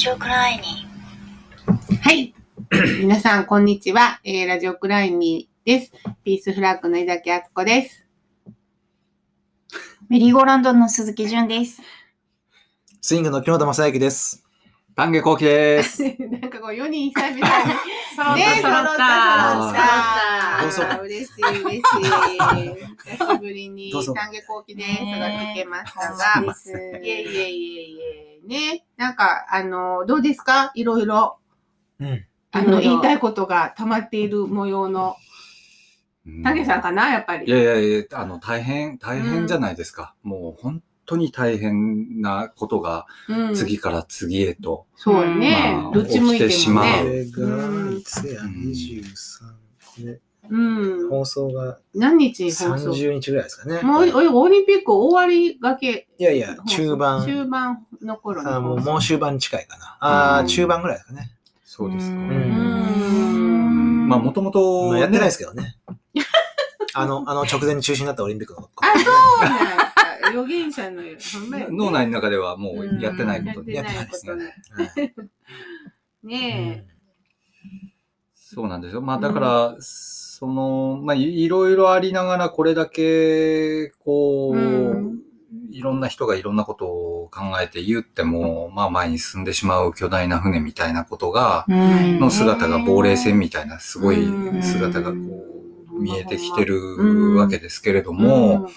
ジオクライニはい。皆さん、こんにちは。えー、ラジオクライミーです。ピースフラッグの井崎敦子です。メリーゴーランドの鈴木純です。スイングの木本正幸です。丹下幸喜です。なんかこう、4人久々に。揃ね、揃った、揃った。嬉しい、嬉しい。久しぶりに、丹下幸喜です。がね聞けました本が当。です。いえいえいえね、なんか、あの、どうですか？いろいろ、うん。あの、言いたいことが溜まっている模様の、丹下さんかな？やっぱり。いやいやいや、あの、大変、大変じゃないですか。もう本当に大変なことがうん次から次へと。そうよねま。あどっち向いて起きてしもまうこね。れが、うんいつや、うん23。ね、うん。放送が何日に放送？30日ぐらいですかね。もう、おオリンピック終わりがけ？いやいや、中盤。中盤の頃にあもうもう終盤に近いかな。ああ、うん中盤ぐらいですかね。そうですか。ううんんまあ、もともと、まあ、やってないですけどね。あの、あの直前に中止になったオリンピックのこと。あ、そうなんだ。預言者の、脳内の中ではもうやってないことにやってなってないますね。ねそうなんですよ。まあ、だから、その、まあ、いいろいろありながらこれだけ、こう、うん。いろんな人がいろんなことを考えて言っても、まあ前に進んでしまう巨大な船みたいなことが、え。の姿が亡霊船みたいなすごいうん。姿がこう見えてきてるわけですけれども、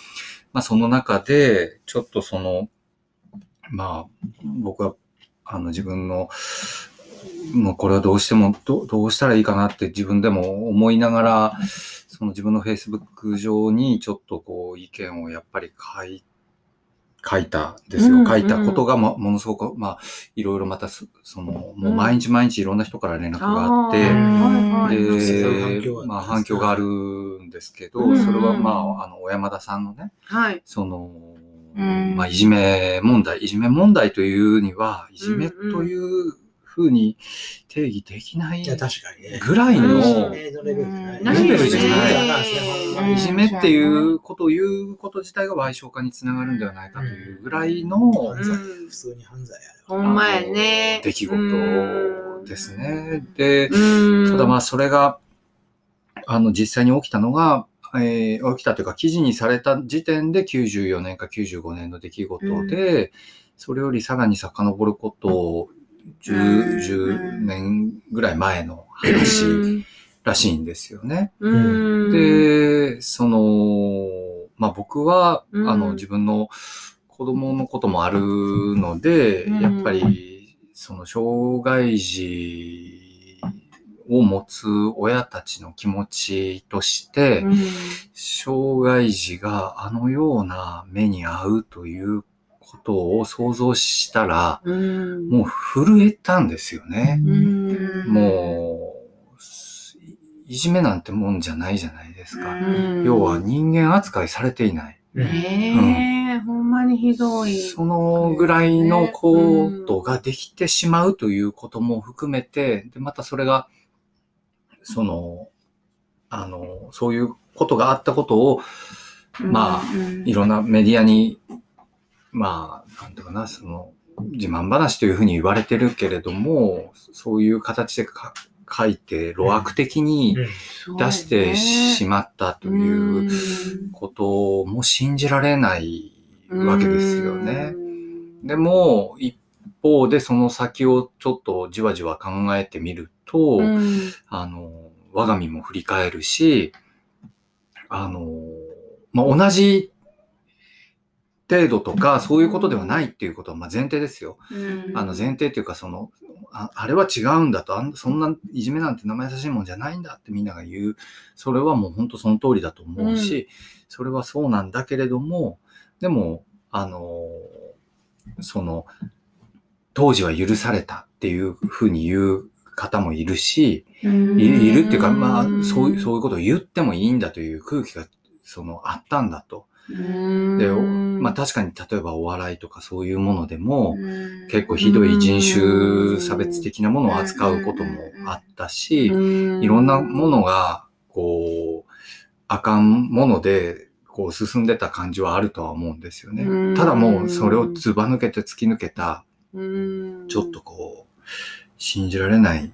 まあその中でちょっとその、まあ僕はあの自分のもうこれはどうしてもどどうしたらいいかなって自分でも思いながら、その自分の Facebook 上にちょっとこう意見をやっぱり書い書いたんですよ。うん書いたことがもものすごく、まあ、いろいろまたそ、その、もう毎日毎日いろんな人から連絡があって、でまあ反響があるんですけど、うん。それはまあ、あの、小山田さんのね、はい。その、うん。まあ、いじめ問題、いじめ問題というには、いじめというふうに定義できないいや、確かにね。ぐらいの、うんレベルじゃない。ないじめっていうことを言うこと自体が賠償化につながるんではないかというぐらいの普通に犯罪やほんまやね。出来事ですね。で、うん。ただまあそれが、あの実際に起きたのが、えー起きたというか記事にされた時点で94年か95年の出来事で、それよりさらに遡ること 10, 10年ぐらい前の話らしいんですよね。うん。で、その、まあ僕は、うん。あの自分の子供のこともあるので、うん。やっぱり、その障害児を持つ親たちの気持ちとして、うん。障害児があのような目に遭うということを想像したら、うん。もう震えたんですよね。うん。もう、いじめなんてもんじゃないじゃないですか。うん要は人間扱いされていない。ねえ、ほんまにひどい。そのぐらいのことができてしまうということも含めて、で、またそれが、その、あの、そういうことがあったことを、まあうんいろんなメディアに、まあ、なんていうかな、その、自慢話というふうに言われてるけれども、そういう形でか書いて、路悪的に出してしまったということも信じられないわけですよね。。でも、一方でその先をちょっとじわじわ考えてみると、うんあの、我が身も振り返るし、あの、まあ、同じ程度とか、そういうことではないっていうことはまあ前提ですよ。うん。あの前提っていうか、その、ああれは違うんだと。あん、そんないじめなんて生優しいもんじゃないんだってみんなが言う、それはもう本当その通りだと思うし、それはそうなんだけれども、でも、あの、その、当時は許されたっていうふうに言う方もいるし、いいるっていうか、まあ、そういう、そういうことを言ってもいいんだという空気が、その、あったんだと。で、おまあ確かに例えばお笑いとかそういうものでも、結構ひどい人種差別的なものを扱うこともあったし、いろんなものが、こう、あかんもので、こう進んでた感じはあるとは思うんですようん。ね。ただもうそれをずば抜けて突き抜けた、のちょっとこう、信じられない、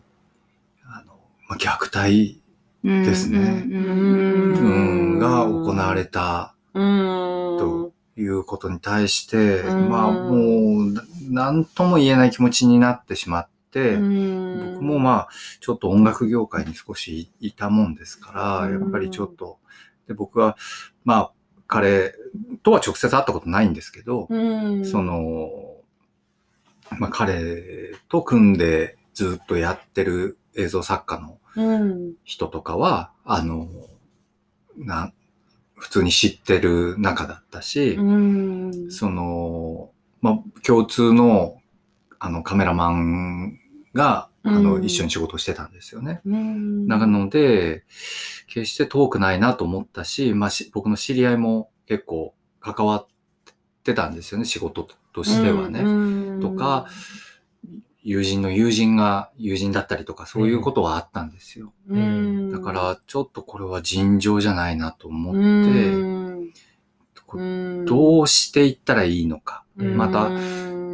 あの、まあ、虐待、ですね。うん。が行われたうん。ということに対して、うん。まあもう、ななんとも言えない気持ちになってしまって、うん。僕もまあ、ちょっと音楽業界に少しいたもんですから、うん。やっぱりちょっと、で僕は、まあ、彼とは直接会ったことないんですけど、うん、その、まあ彼と組んでずっとやってる映像作家のうん、人とかは、あの、な、普通に知ってる仲だったし、うん、その、まあ、共通の、あの、カメラマンが、あの、うん一緒に仕事をしてたんですよね。うん、なので、決して遠くないなと思ったし、まあ、し僕の知り合いも結構関わってたんですよね、仕事としてはね。うんとか、友人の友人が友人だったりとか、そういうことはあったんですよ。うん、だから、ちょっとこれは尋常じゃないなと思うって、うん。どうしていったらいいのか。うん。また、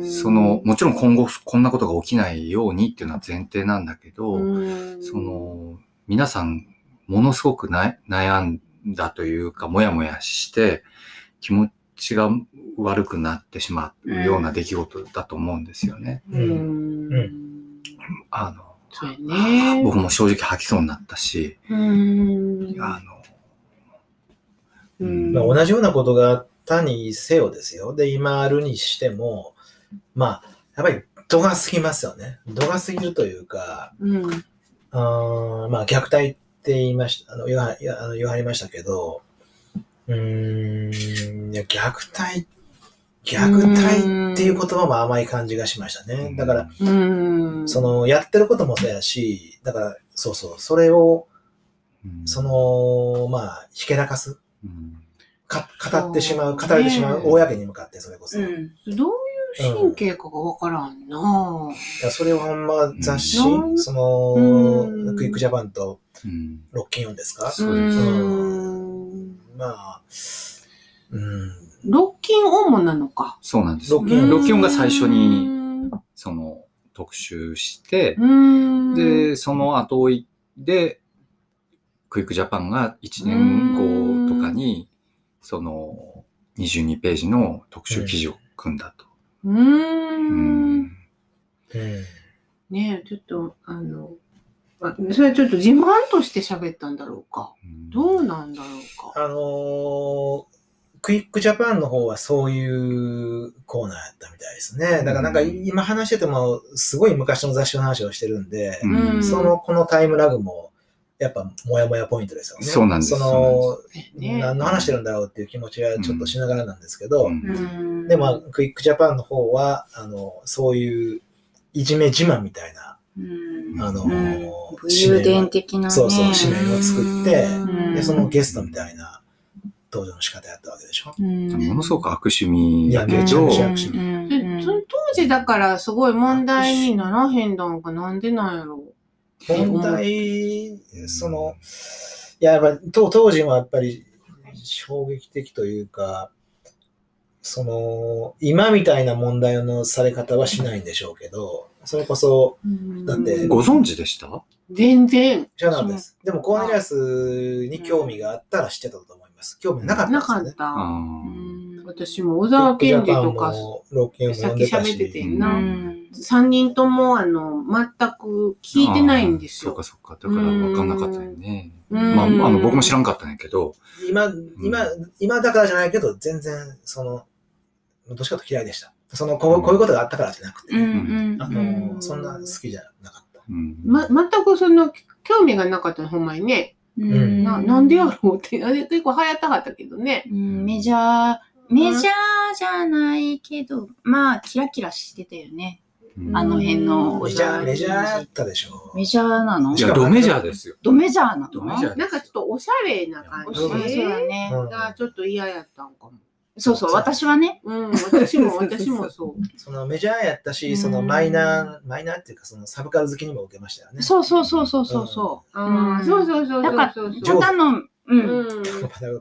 その、もちろん今後こんなことが起きないようにっていうのは前提なんだけど、うん。そ、の、皆さん、ものすごくな悩んだというか、もやもやして、気持ちが悪くなってしまうような出来事だと思うんですよね。うん、うん。あの、そうやね。僕も正直吐きそうになったし、うん、あの、うんまあ、同じようなことがあったにせよですよ。で、今あるにしても、まあ、やっぱり度が過ぎますよね。度が過ぎるというか、うん、あーまあ、虐待って言いました、あの、言わいやあの言わはりましたけど、うーん、いや、虐待、虐待っていう言葉も甘い感じがしましたね。だから、、うん、その、やってることもそうやし、だから、そうそう、それを、うん。そ、の、まあ、ひけらかす、うん。か語ってしまう、語れてしまう、公に向かって、それこそ。うん。どういう神経かがわからんな。いやそれをほんま雑誌、うんその、うん。クイックジャパンとうん。ロッキンオンですか？そうですん。まあ、うん、ロッキンオンもなのか。そうなんです。ロッキンロッキンが最初に、に、その、特集して、うん、で、その後追いで、クイックジャパンが1年後とかに、その、22ページの特集記事を組んだと。う。うんん。うん。ねえ、ちょっと、あの、あそれはちょっと自慢として喋ったんだろうか。どうなんだろうか。あのークイックジャパンの方はそういうコーナーやったみたいですね。だからなんかうん今話しててもすごい昔の雑誌の話をしてるんで、うんうんそのこのタイムラグもやっぱモヤモヤポイントですよね。そうなんですその、ね何の話してるんだろうっていう気持ちはちょっとしながらなんですけど、うんうんでも、クイックジャパンの方は、あの、そういういじめ自慢みたいな、うん。あの、うん武勇伝的なね。そうそう紙面を作ってうんで、そのゲストみたいな登場の仕方やったわけでしょ？うん。ものすごく悪趣味だけいやめち当時だからすごい問題にならへんだんかなんでなんやろ？問題、その、いや、やっぱ当当時はやっぱり衝撃的というか、その、今みたいな問題のされ方はしないんでしょうけど、それこそ、う。だってご存知でした？全然。じゃなんです。でも、コーネリアスに興味があったら知ってたと思います。興味なかったね。なかった。あうん私も小沢健二とか、さっき喋っててし、んな。うん三人とも、あの、全く聞いてないんですよ。そうかそうか。だから分かんなかったよね。うんまあ、あの、僕も知らんかったんやけど、今、今、今だからじゃないけど、全然、その、どっちかと嫌いでした。その、こうこういうことがあったからじゃなくて、うんうん。あの、そんな好きじゃなかった。うんま、全くその、興味がなかったのほんまにね。うんな、なんでやろうって、あれ結構流行ったかったけどね。うんメジャー、メジャーじゃないけど、まあ、キラキラしてたよね。うんあの辺のメジャー、メジャーやったでしょ。メジャーなの？いや、ドメジャーですよ。ドメジャーなの？なんかちょっとおしゃれな感じそうそうだね。ちょっと嫌やったんかも。そうそう、私はね。うん、私も、私もそう。そのメジャーやったし、そのマイナー、マイナーっていうか、そのサブカル好きにも受けましたよね。そうそうそうそうそうそああ、そうそうそうそう。だからそうう。そうただの、う。うん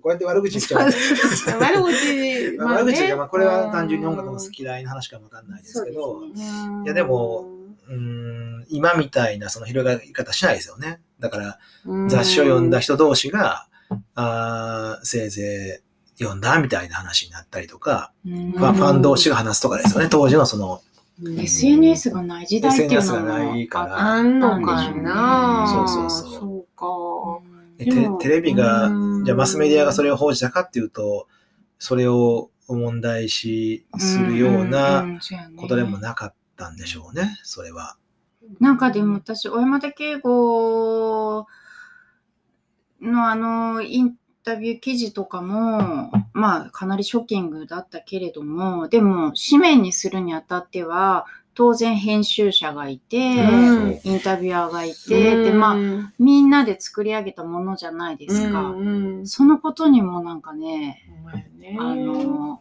こうやって悪口言っちゃう。悪口、まあ悪口が、まあ、これは単純に音楽の好好き嫌いの話かもわかんないですけど、いいやでも、うん、今みたいなその広がり方しないですよね。だから、うん雑誌を読んだ人同士が、あーせいぜい読んだみたいな話になったりとか、うん。ファンファン同士が話すとかですよね。当時のその、うん。SNS がない時代っていうのがないから。あんのかな。そうそうそう。そうか。テレビがう、ん。じゃあマスメディアがそれを報じたかっていうと、それを問題視するようなことでもなかったんでしょうね、それは。なんかでも私、小山田圭吾のあの、インタビュー記事とかも、まあ、かなりショッキングだったけれども、でも、紙面にするにあたっては、当然編集者がいて、うん。インタビュアーがいて、で、まあ、あ、みんなで作り上げたものじゃないですか。うんそのことにもなんかね、ね。あの、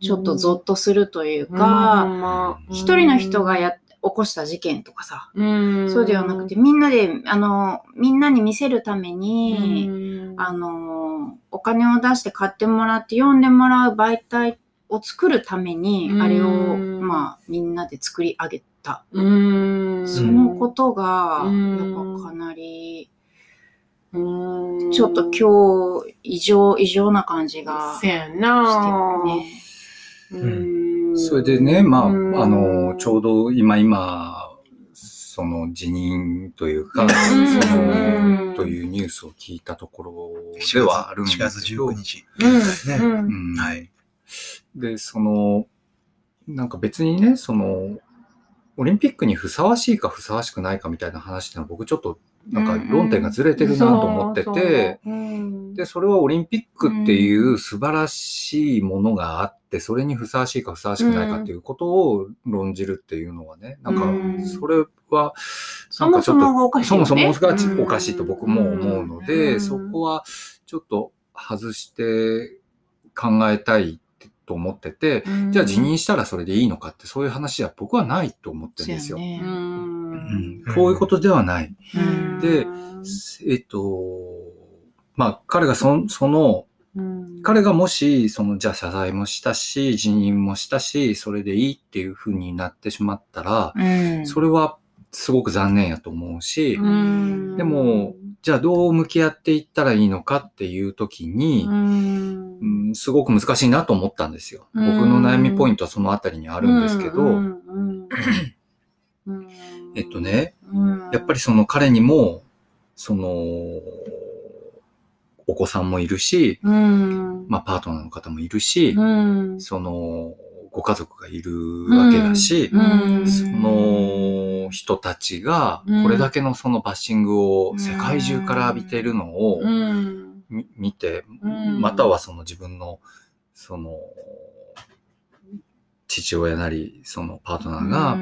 ちょっとゾッとするといううんか、ほんま。一人の人がやっ起こした事件とかさ、うん。そうではなくて、みんなで、あの、みんなに見せるためうに、ん。あの、お金を出して買ってもらって読んでもらう媒体を作るために、うん。あれを、まあ、みんなで作り上げた。うん。そのことが、うん。やっぱかなり、うん。ちょっと今日、異常、異常な感じがしてなるね。うんそれでね、まあ、あうん。の、ちょうど今、今、その辞任というか、うん。そうんの、というニュースを聞いたところではあるんです4月けど19、日。うん。ねうん。うん。はい。で、その、なんか別にね、その、オリンピックにふさわしいかふさわしくないかみたいな話ってのは僕ちょっとなんか論点がずれてるなと思ってて、で、それはオリンピックっていう素晴らしいものがあって、それにふさわしいかふさわしくないかっていうことを論じるっていうのはね、なんうん。か、それは、そもそもがおかしいそもそもおかしいと僕も思うので、うん。そこはちょっと外して考えたいと思ってて、じゃあ辞任したらそれでいいのかって、そういう話は僕はないと思ってるんですよ。うんうん。こういうことではない。うん。でえっと、まあ、彼がそその、うん。彼がもし、その、じゃあ謝罪もしたし、辞任もしたし、それでいいっていう風になってしまったら、うん。それはすごく残念やと思うし、うん。でも、じゃあどう向き合っていったらいいのかっていう時に、うん。うんすごく難しいなと思ったんですよ。うん。僕の悩みポイントはそのあたりにあるんですけど、えっとね、うん。やっぱりその彼にも、その、お子さんもいるし、うん。まあパートナーの方もいるし、うん。その、ご家族がいるわけだし、うん。その人たちがうん、これだけのそのバッシングを世界中から浴びているのを見て、うん。またはその自分の、その、父親なり、そのパートナーが、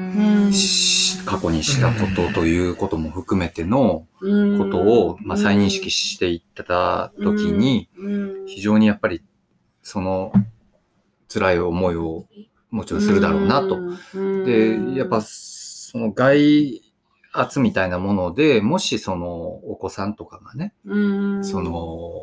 過去にしたことということも含めてのうん。ことを、まあ、再認識していった時に、うん。非常にやっぱり、その、辛い思いをもちろんするだろうなと。うん。で、やっぱ、その外圧みたいなもので、もしそのお子さんとかがね、うん。その、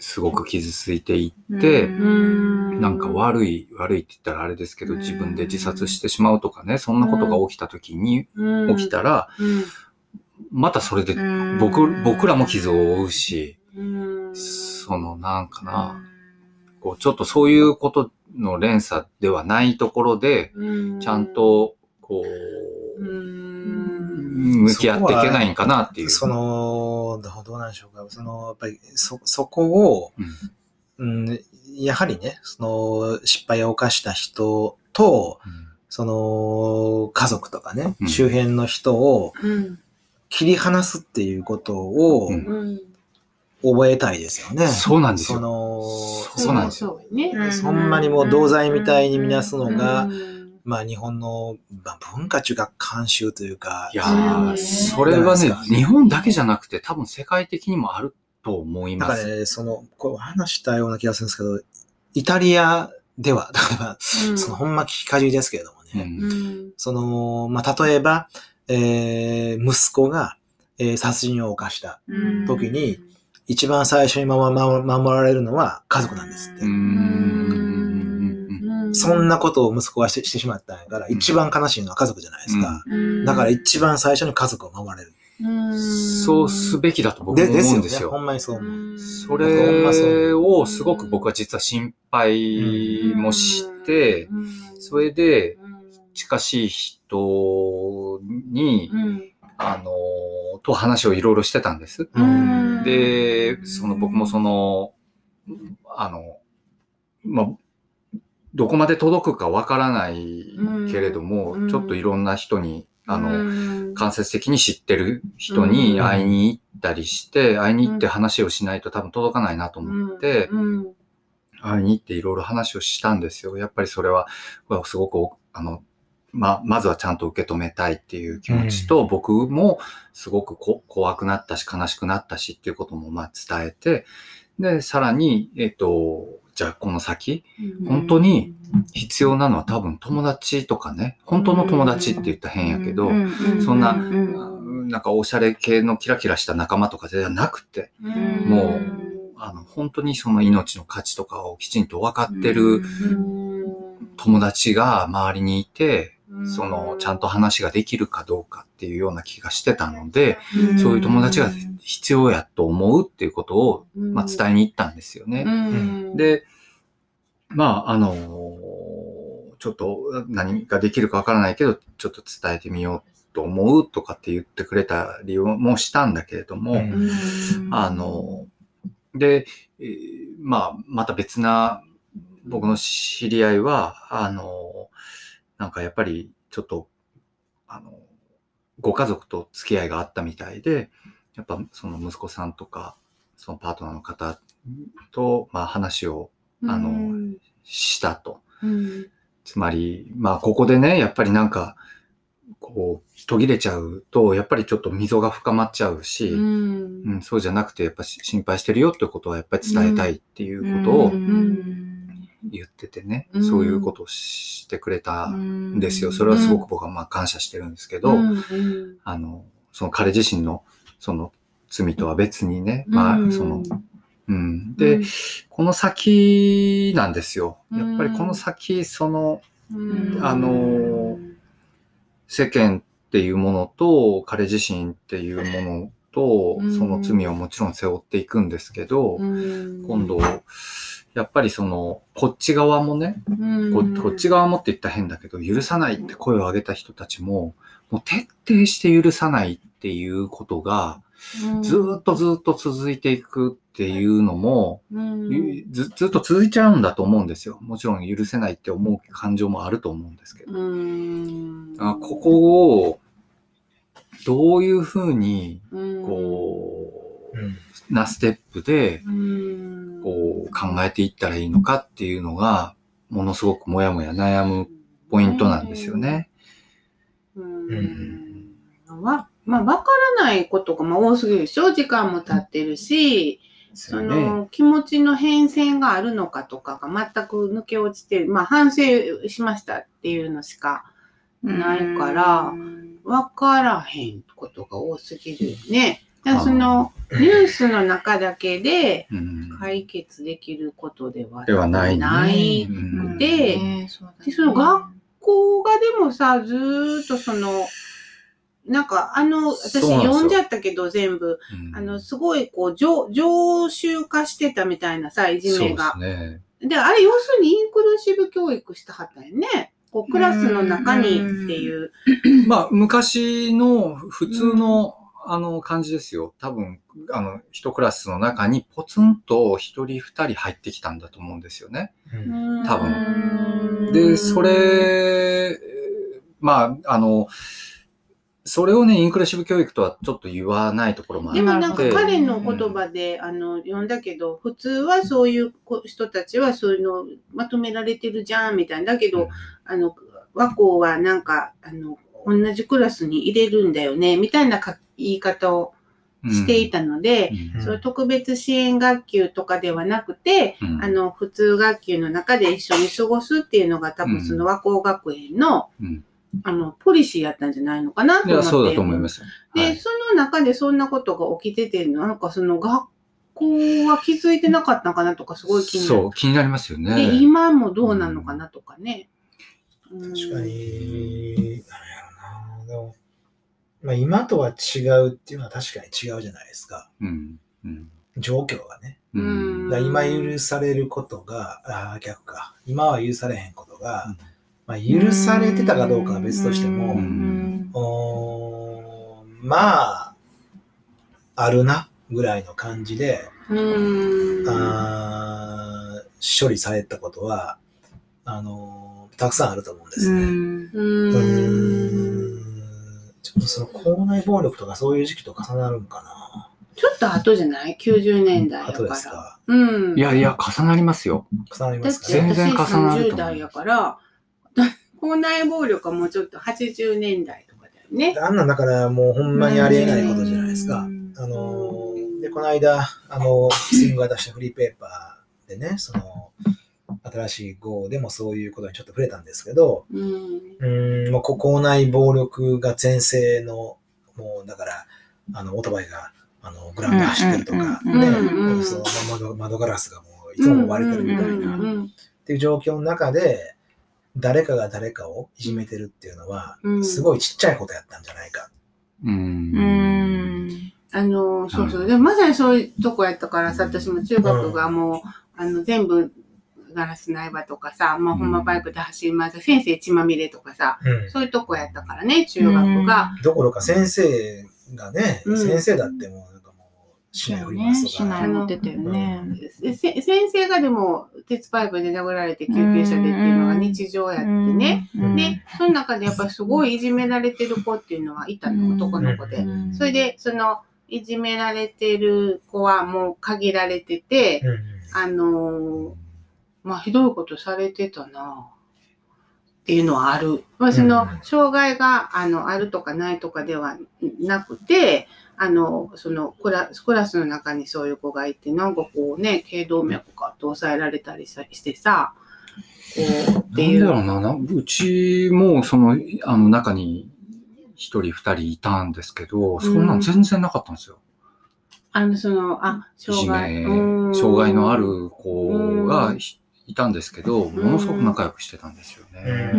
すごく傷ついていって、うん。なんか悪い、悪いって言ったらあれですけど、うん。自分で自殺してしまうとかね、そんなことが起きた時に、うん。起きたら、うん。またそれでうん。僕、僕らも傷を負うし、うん。そのなんかな、こうちょっとそういうことの連鎖ではないところで、ちゃんと、こう、うん向き合っていけないんかなっていう。その、どうどうなんでしょうか。その、やっぱり、そ、そこを、うん。うん、やはりね、その、失敗を犯した人と、その、家族とかね、うん。周辺の人をうん。切り離すっていうことをうんうん覚えたいですよね。そうなんですよ。その、そうなんですよ。ねうんほんまにもう同罪みたいに見なすのが、うんまあ日本の、まあ、文化中が慣習というか、いやうん。ー、それはね日本だけじゃなくて多分世界的にもあると思います。なんかね、その、こう話したような気がするんですけど、イタリアでは、例えば、うん。そのほんま聞きかじりですけれどもね、うん。うんその、まあ、例えば、えー息子が、えー殺人を犯したうん。時に、一番最初に守られるのは家族なんですって。そんなことを息子はしてしてしまったんやから、一番悲しいのは家族じゃないですか。うんだから一番最初に家族を守れる。そうすべきだと僕もでですよね思うんです。よ。ほんまにそう思う。それをすごく僕は実は心配もして、それで近しい人に、あの、と話をいろいろしてたんです。うんで、その僕もその、あの、まあ、どこまで届くかわからないけれども、うん。ちょっといろんな人に、あの、の間接的に知ってる人に会いに行ったりして、会いに行って話をしないと多分届かないなと思って、会いに行っていろいろ話をしたんですよ。やっぱりそれは、わすごく、あの、ま、まずはちゃんと受け止めたいっていう気持ちと、僕もすごくこ怖くなったし悲しくなったしっていうこともまあ伝えて、で、さらに、えっと、じゃあこの先、本当に必要なのは多分友達とかね、本当の友達って言ったら変やけど、そんななんかおしゃれ系のキラキラした仲間とかじゃなくて、もうあの、本当にその命の価値とかをきちんと分かってる友達が周りにいて、その、ちゃんと話ができるかどうかっていうような気がしてたので、そういう友達が必要やと思うっていうことを、まあ、伝えに行ったんですよね。で、まあ、あのちょっと何ができるかわからないけど、ちょっと伝えてみようと思うとかって言ってくれたりもしたんだけれども、うん。あの、で、えーまあ、また別な僕の知り合いは、あの、なんかやっぱりちょっと、あの、ご家族と付き合いがあったみたいで、やっぱその息子さんとか、そのパートナーの方と、まあ話をあのしたと。つまり、まあここでね、やっぱりなんか、こう、途切れちゃうと、やっぱりちょっと溝が深まっちゃうし、うん、そうじゃなくて、やっぱし心配してるよってことはやっぱり伝えたいっていうことを言っててね、うん。そういうことをしてくれたんですよ。それはすごく僕はまあ感謝してるんですけど、あの、その彼自身のその罪とは別にね、まあ、その、うん。で、この先なんですよ。やっぱりこの先、その、あの世間っていうものと、彼自身っていうものとう、ん。その罪をもちろん背負っていくんですけど、今度、やっぱりその、こっち側もね、ここっち側もって言ったら変だけど、許さないって声を上げた人たちも、もう徹底して許さないっていうことが、ずーっとずーっと続いていくっていうのも、ずずっと続いちゃうんだと思うんですよ。もちろん許せないって思う感情もあると思うんですけど。あここを、どういうふうに、こうなステップで、こう、考えていったらいいのかっていうのが、ものすごくもやもや悩むポイントなんですよね。うん。わまあ、わからないことがまあ多すぎるでしょ？時間も経ってるし、その気持ちの変遷があるのかとかが全く抜け落ちてる、まあ反省しましたっていうのしかないから、わからへんことが多すぎるよね。そのニュースの中だけでうん。解決できることではないね。ないうん。ででその学校がでもさ、ずーっとその、なんかあの、私読んじゃったけど全部、うんあの、すごいこう、常常習化してたみたいなさ、いじめが。そうですね。で、あれ要するにインクルーシブ教育してはったんよね。こう、クラスの中にっていう。まあ、昔の普通の、あの感じですよ。多分、あの、一クラスの中にポツンと一人二人入ってきたんだと思うんですよね。うん多分で、そ、れ、まあ、あの、それをね、インクルーシブ教育とはちょっと言わないところもあって。でもなんかで彼の言葉で、あの、読んだけど、普通はそういう子人たちはそういうのまとめられてるじゃん、みたいな。だけど、あの、和光はなんか、あの、同じクラスに入れるんだよね、みたいなか言い方をしていたので、うん。そういう特別支援学級とかではなくて、うん。あの、普通学級の中で一緒に過ごすっていうのが多分その和光学園の、うんあの、ポリシーやったんじゃないのかなと思って。いや、そうだと思います。はで、いその中でそんなことが起きてて、なんかその学校は気づいてなかったのかなとかすごい気になる。そう、気になりますよね。で、今もどうなのかなとかね。確確か。に、なんやろな。でも、まあ、今とは違うっていうのは確かに違うじゃないですか。うん。うん。状況がね。うん。今許されることが、ああ、逆か。今は許されへんことが、まあ、許されてたかどうかは別としても、うんおーまあ、あるな、ぐらいの感じで、うん。あー処理されたことは、あのーたくさんあると思うんですね。うんちょっとその校内暴力とかそういう時期と重なるんかな。ちょっと後じゃない ?90 年代や後から。ですか。うん。いやいや、重なりますよ。重なりますかだって全然私重なると思う30代やから、校内暴力はもうちょっと80年代とかだよね。あんなんだからもうほんまにありえないことじゃないですか。うんあのーで、この間、あの、スイングが出したフリーペーパーでね、その、新しい号でもそういうことにちょっと触れたんですけど、うん。うーん、もうこ校内暴力が全盛の、もうだから、あの、オートバイが、あの、グラウンド走ってるとか、うんね、窓窓ガラスがもういつも割れてるみたいな、っうんていう状況の中で、誰かが誰かをいじめてるっていうのはう、んすごいちっちゃいことやったんじゃないか。う。うんんあの、そうそうう。んで、まさにそういうとこやったからさ、私も中学がもう、あの、全部ガラスないわとかさ、まあ、ほんまバイクで走り回って、先生血まみれとかさ、うんそういうとこやったからね、中学が。どころか先生がね、うん先生だってもう、市内振りますと市か、内持ってたよね。でせ先生がでも、鉄パイプで殴られて救急車でっていうのが日常やってね。うん。で、その中でやっぱりすごいいじめられてる子っていうのはいたの、男の子で。うん。それで、その、いじめられてる子はもう限られてて、うん。あのーまあ、ひどいことされてたな。っていうのはある。まあ、そのうん、障害が、あの、あるとかないとかではなくて、あの、そのクラ、クラスの中にそういう子がいて、なんかこうね、頸動脈かって抑えられたりさしてさ、こう、っていう。なんだろうなな、うちもその、あの中に一人二人いたんですけど、そんなん全然なかったんですよ。あの、その、あ、障害。障害のある子がひいたんですけど、んものすごく仲良くしてたんですようね。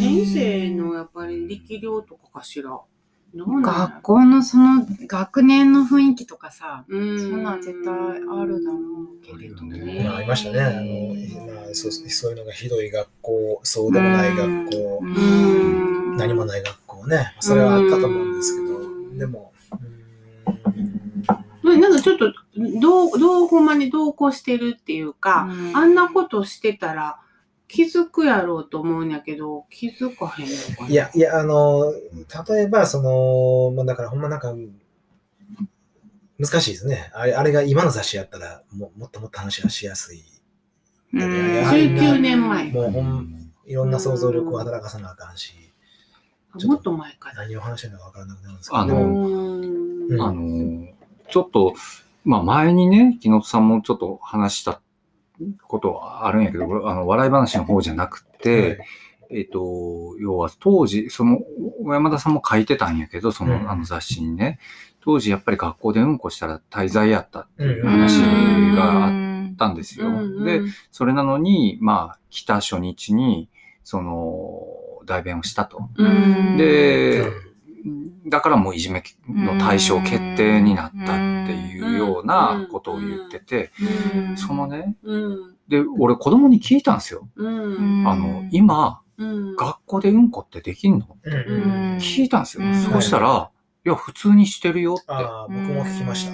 先生のやっぱり力量とかかしら。どうなんやろ学校のその学年の雰囲気とかさ、うん。そんなん絶対あるだろうけれどね。ねまあありましたね。あの、まあ、そうそういうのがひどい学校、そうでもない学校、うん。うん何もない学校ね。それはあったと思うんですけうど、ん。でも、ねなんかちょっと、どう、どうほんまに同行してるっていうか、あんなことしてたら気づくやろうと思うんやけど、気づかへんのかな？いや、いや、あの、例えば、その、まあだからほんまなんか、難しいですね。あれあれが今の雑誌やったらも、もっともっと話がしやすい。うんやはり19年前もうほん、いろんな想像力を働かさなあかんし、もっと前かな。何を話してるのかわからなくなるんですけあど、のうんあの、ちょっと、まあ前にね、木本さんもちょっと話したことはあるんやけど、あの、笑い話の方じゃなくて、えっ、と、要は当時、その、小山田さんも書いてたんやけど、その、うん。あの雑誌にね、当時やっぱり学校でうんこしたら滞在やったっていううん話があっうんたんですよ。うん。で、それなのに、まあ、来た初日に、その、代弁をしたと。うん。で、だからもういじめの対象決定になったっていうようなことを言ってて、うんそのね、うん。で、俺子供に聞いたんですよ。うん。あの、今、うん。学校でうんこってできんの？うんうんうん聞いたんですよ。うんそうしたら、いや、普通にしてるよって。ああ、僕も聞きました。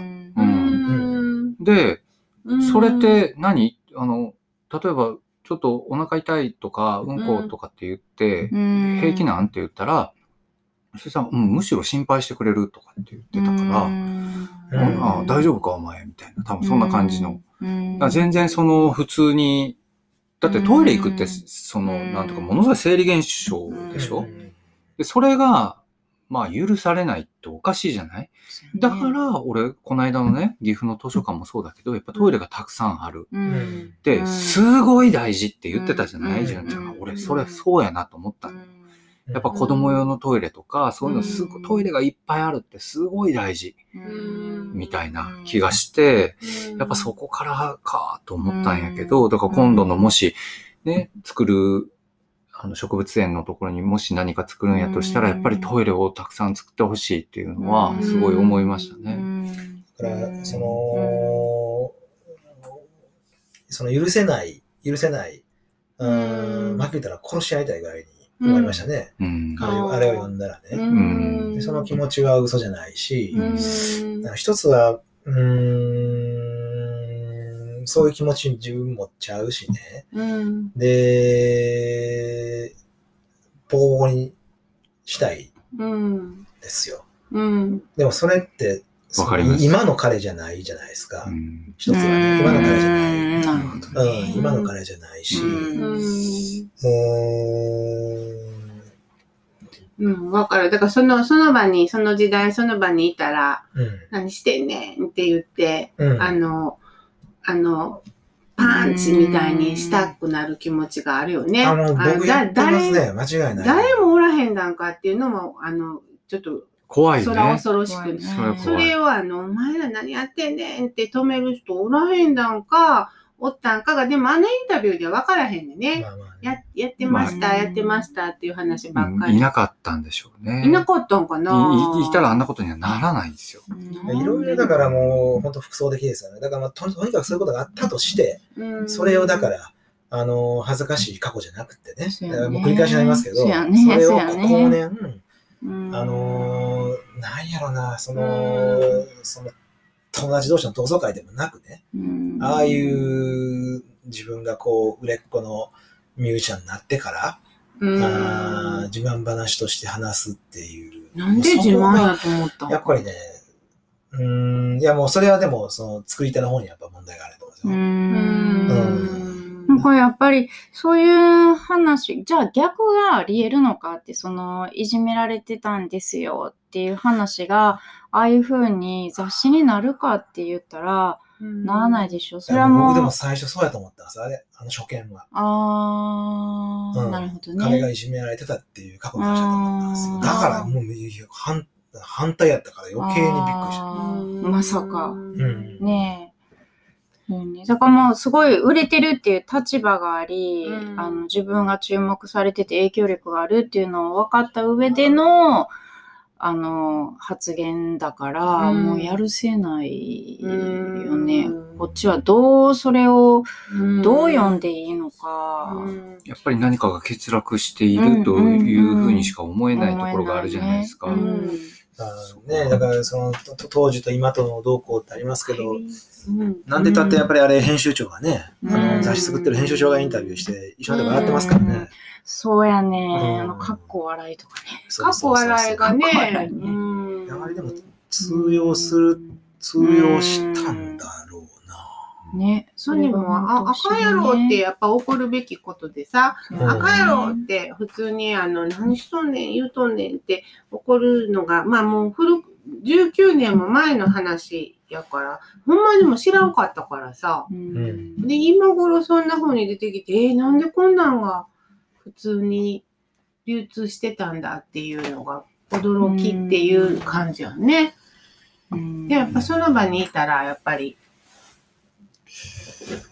で、うんそれっ、て何？あの、例えば、ちょっとお腹痛いとか、うんことかって言って、うん平気なん？って言ったら、そしたら、うん、むしろ心配してくれるとかって言ってたから、うん。うんあ大丈夫かお前みたいな、多分そんな感じの。うん。だから全然その普通に、だってトイレ行くって、うん。その、うんなんとかものすごい生理現象でしょ、うん。で、それが、まあ許されないっておかしいじゃない？だから、俺、この間のね、岐阜の図書館もそうだけど、やっぱトイレがたくさんある。うん。で、うん。すごい大事って言ってたじゃない、うん。純ちゃんが。うん。俺、それそうやなと思ったの。やっぱ子供用のトイレとか、そういうのすごうん。トイレがいっぱいあるってすごい大事。うん。みたいな気がして、やっぱそこからかと思ったんやけど、だから今度のもし、ね、作る、あの植物園のところにもし何か作るんやとしたら、うん。やっぱりトイレをたくさん作ってほしいっていうのは、うん。すごい思いましたうね。ん。だから、その、その許せない、許せない、ううん。ん、まあ言ったら殺し合いたいぐらいに思いましたね。うん。あれをあれを読んだらね。んでその気持ちは嘘じゃないし、うん一つは、うーん、そういう気持ち自分持っちゃうしね。うんで、ボコボコにしたいうんですよ。うんでもそれって、わかります今の彼じゃないじゃないですか。うん一つはね、今の彼じゃない。うんなるほどうん、ね。今の彼じゃないし、うんうんもうん、わかる。だからその、その場に、その時代、その場にいたら、う、うん、何してんねんって言って、うん、あの、あの、パンチみたいにしたくなる気持ちがあるよね。あの、僕やってますだね。間違いない。誰もおらへんなんかっていうのも、あの、ちょっと、怖いそらね。恐ろしく、ねそれをあの、お前ら何やってんねんって止める人おらへんだんか、おったんかが、でもあのインタビューでは分からへんねんね。まあまあねややってました、まあやってましたっていう話ばっかり。うんいなかったんでしょうね。いなかったんかな？いいいたらあんなことにはならないですよ。いろいろだからもう、本当服装的ですよね。だからまあと、とにかくそういうことがあったとして、うんそれをだから、あの、恥ずかしい過去じゃなくてね。ねもう繰り返しになりますけど、そうやねそれをそうやね後年、うんあのー、なんやろな、その、その、友達同士の同窓会でもなくね、うん。ああいう自分がこう、売れっ子のミュージシャンになってから、うん。あー自慢話として話すっていう。なんで自慢やと思ったんやっぱりね、うーん、いやもうそれはでも、その作り手の方にやっぱ問題があると思うんですうよ。ん。うんこれやっぱりそういう話、じゃあ逆があり得るのかって、そのいじめられてたんですよっていう話が、ああいう風に雑誌になるかって言ったら、ならないでしょ。それはもう、僕でも最初そうやと思ったんです、あれ、あの初見は。あー、うんなるほど彼がね。いじめられてたっていう過去の話だと思ったんですよ。だからもう反反対やったから余計にびっくりした。まさか。うんねえ。うんね、だからもうすごい売れてるっていう立場があり、うん。あの自分が注目されてて影響力があるっていうのを分かった上での、あの発言だから、うん。もうやるせないよね、うん。こっちはどうそれをうん。どう読んでいいのか、うん。やっぱり何かが欠落しているというふうにしか思えないところがあるじゃないですか。ねだからその当時と今との動向ってありますけど、うんなんでたってやっぱりあれ編集長がね、うん。あの雑誌作ってる編集長がインタビューして一緒に笑ってますからね。そうやね、うん。あのかっこ笑いとかね。過去笑いがね。過去笑いね。うん。あれでも通用する、通用したんだろうな。ね、それも、あ、赤野郎ってやっぱ怒るべきことでさ、うん。赤野郎って普通にあの、何しとんねん、言うとんねんって怒るのが、まあもう古く、19年も前の話やから、ほんまにも知らんかったからさ。うんで、今頃そんな風に出てきて、えーなんでこんなんが普通に流通してたんだっていうのが驚きっていう感じよね。うんで、やっぱその場にいたら、やっぱり、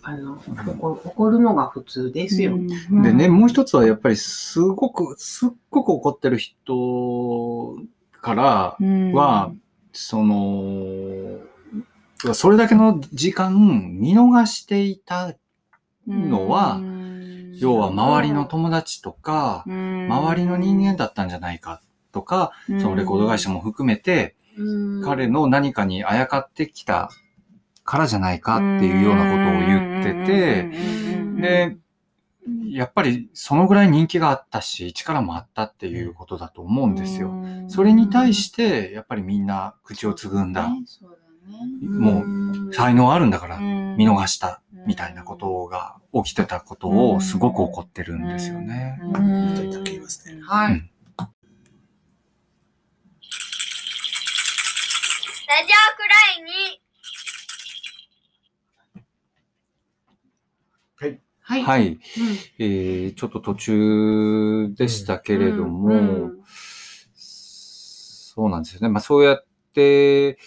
あの、怒怒るのが普通ですよ。うんでね、もう一つはやっぱりすごく、すっごく怒ってる人からうん。は、その、それだけの時間見逃していた、のはうん。要は周りの友達とか、うん。周りの人間だったんじゃないかとか、そのレコード会社も含めて、うん。彼の何かにあやかってきたからじゃないかっていうようなことを言ってて、で、やっぱりそのぐらい人気があったし、力もあったっていうことだと思うんですよ。それに対して、やっぱりみんな口をつぐんだ。もう才能あるんだから見逃したみたいなことが起きてたことをすごく怒ってるんですよね。はい。うん。ラジオくらいにはい。はい。うんえーちょっと途中でしたけれども、うんそうなんですよね。まあそうやって、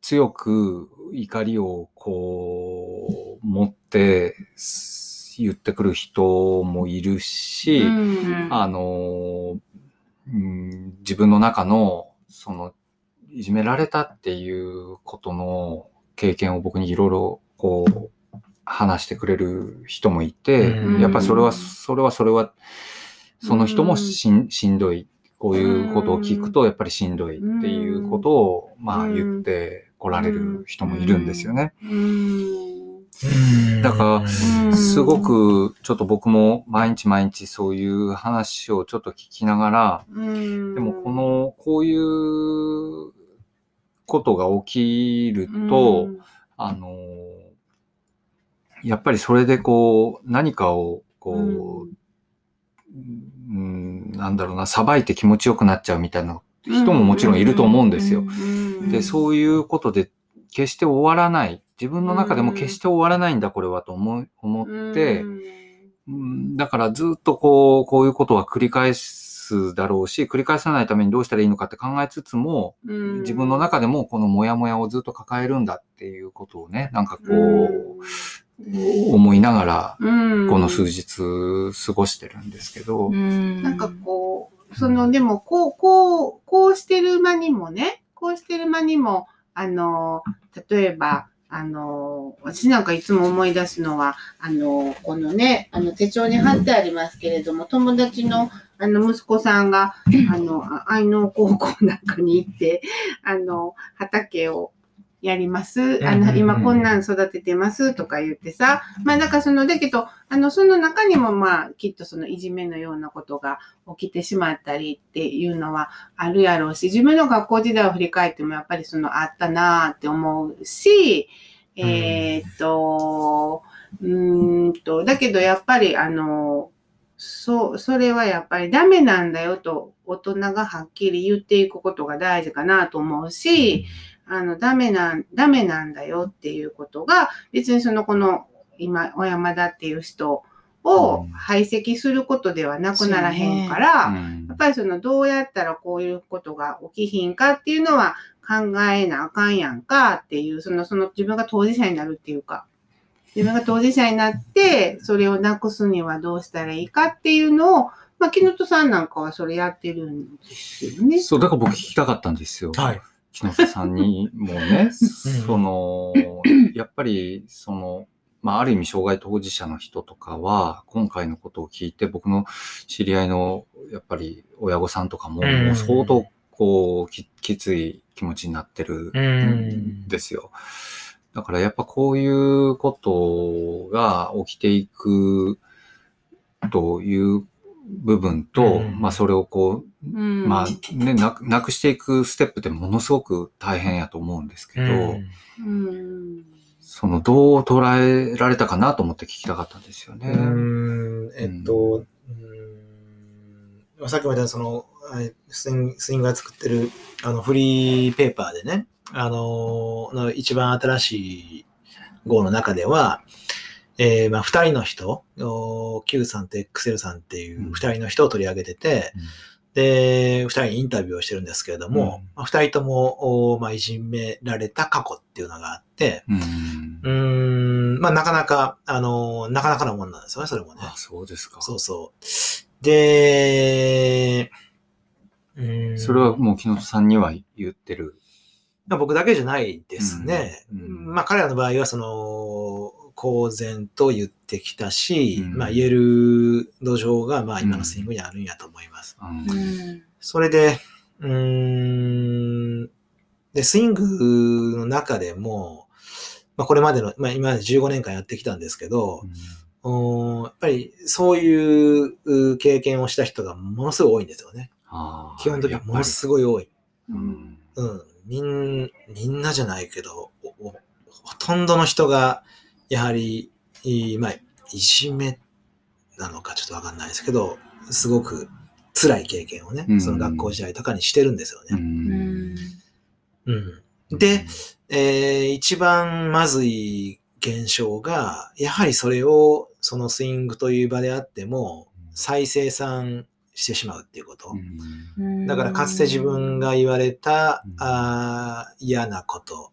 強く怒りをこう、持ってす言ってくる人もいるし、うんあの、うん自分の中の、その、いじめられたっていうことの経験を僕にいろいろこう、話してくれる人もいて、うん。やっぱりそれは、それはそれは、その人もしんしんどい。こういうことを聞くと、やっぱりしんどいっていうことを、まあうん。言って来られる人もいるんですよね。うん。だからうん。すごく、ちょっと僕も毎日毎日そういう話をちょっと聞きながら、うん。でもこの、こういうことが起きると、あの、やっぱりそれでこう、何かを、こう、うん、なんだろうな、さばいて気持ちよくなっちゃうみたいな人ももちろんいると思うんですよ。うんで、そういうことで、決して終わらない。自分の中でも決して終わらないんだ、これはと思い思って、うん。だからずっとこう、こういうことは繰り返すだろうし、繰り返さないためにどうしたらいいのかって考えつつも、うん。自分の中でもこのモヤモヤをずっと抱えるんだっていうことをね、なんかこう、思いながら、うん。この数日過ごしてるんですけど、ななんかこう、その、でも、こう、こう、こうしてる間にもね、こうしてる間にも、あの、例えば、あの、私なんかいつも思い出すのは、あの、このね、あの手帳に貼ってありますけれども、友達の、あの、息子さんが、あの、あ愛農高校なんかに行って、あの、畑をやります。あの、今こんなん育ててますとか言ってさ、まあ、なんかその、だけど、あの、その中にもまあ、きっとそのいじめのようなことが起きてしまったりっていうのはあるやろうし、自分の学校時代を振り返ってもやっぱりそのあったなーって思うし、えーっと、うーんと、だけどやっぱりあの、そう、それはやっぱりダメなんだよと大人がはっきり言っていくことが大事かなと思うし、あの、ダメなん、ダメなんだよっていうことが、別にその、この、今、小山田っていう人をうん排斥することではなくならへんから、うんやっぱりその、どうやったらこういうことが起きひんかっていうのは考えなあかんやんかっていう、その、その自分が当事者になるっていうか、自分が当事者になって、それをなくすにはどうしたらいいかっていうのを、まあ、木本さんなんかはそれやってるんですよね。そう、だから僕聞きたかったんですよ。はい。木下さんにもね、その、やっぱり、その、まあ、ある意味障害当事者の人とかは、今回のことを聞いて、僕の知り合いの、やっぱり親御さんとかも、うん。もう相当、こうき、きつい気持ちになってるんですよ。だからやっぱこういうことが起きていくという部分と、うん。まあそれをこう、うん。まあねなく、なくしていくステップってものすごく大変やと思うんですけど、うん。そのどう捉えられたかなと思って聞きたかったんですよね。うーん、えっと、さっきも言ったその、スイングスイングが作ってるあのフリーペーパーでね、あの、の一番新しい号の中では、えーまあ、二人の人、お Q さんと XL さんっていう二人の人を取り上げてて、で、二人にインタビューをしてるんですけれども、うん人とも、おまあ、いじめられた過去っていうのがあって、うんん、まあ、なかなか、あの、なかなかなもんなんですよね、それもね。あ、そうですか。そうそう。で、うーんそれはもう木下さんには言ってる。まあ僕だけじゃないですね。うんうんまあ彼らの場合は、その、公然と言ってきたし、うんまあ言える土壌が、まあ今のスイングにあるんやと思います。うんうんそれで、うーん、で、スイングの中でも、まあこれまでの、まあ今まで15年間やってきたんですけど、うんやっぱりそういうう経験をした人がものすごい多いんですよね。基本的にはものすごい多い。うんうん。みん、みんなじゃないけど、ほとんどの人が、やはり、いまあ、いじめなのかちょっとわかんないですけど、すごく辛い経験をね、うん。その学校時代とかにしてるんですようね。ん。うん。で、えー一番まずい現象が、やはりそれを、そのスイングという場であっても、再生産してしまうっていうこと。うん。だからかつて自分が言われた、うん。あー嫌なこと、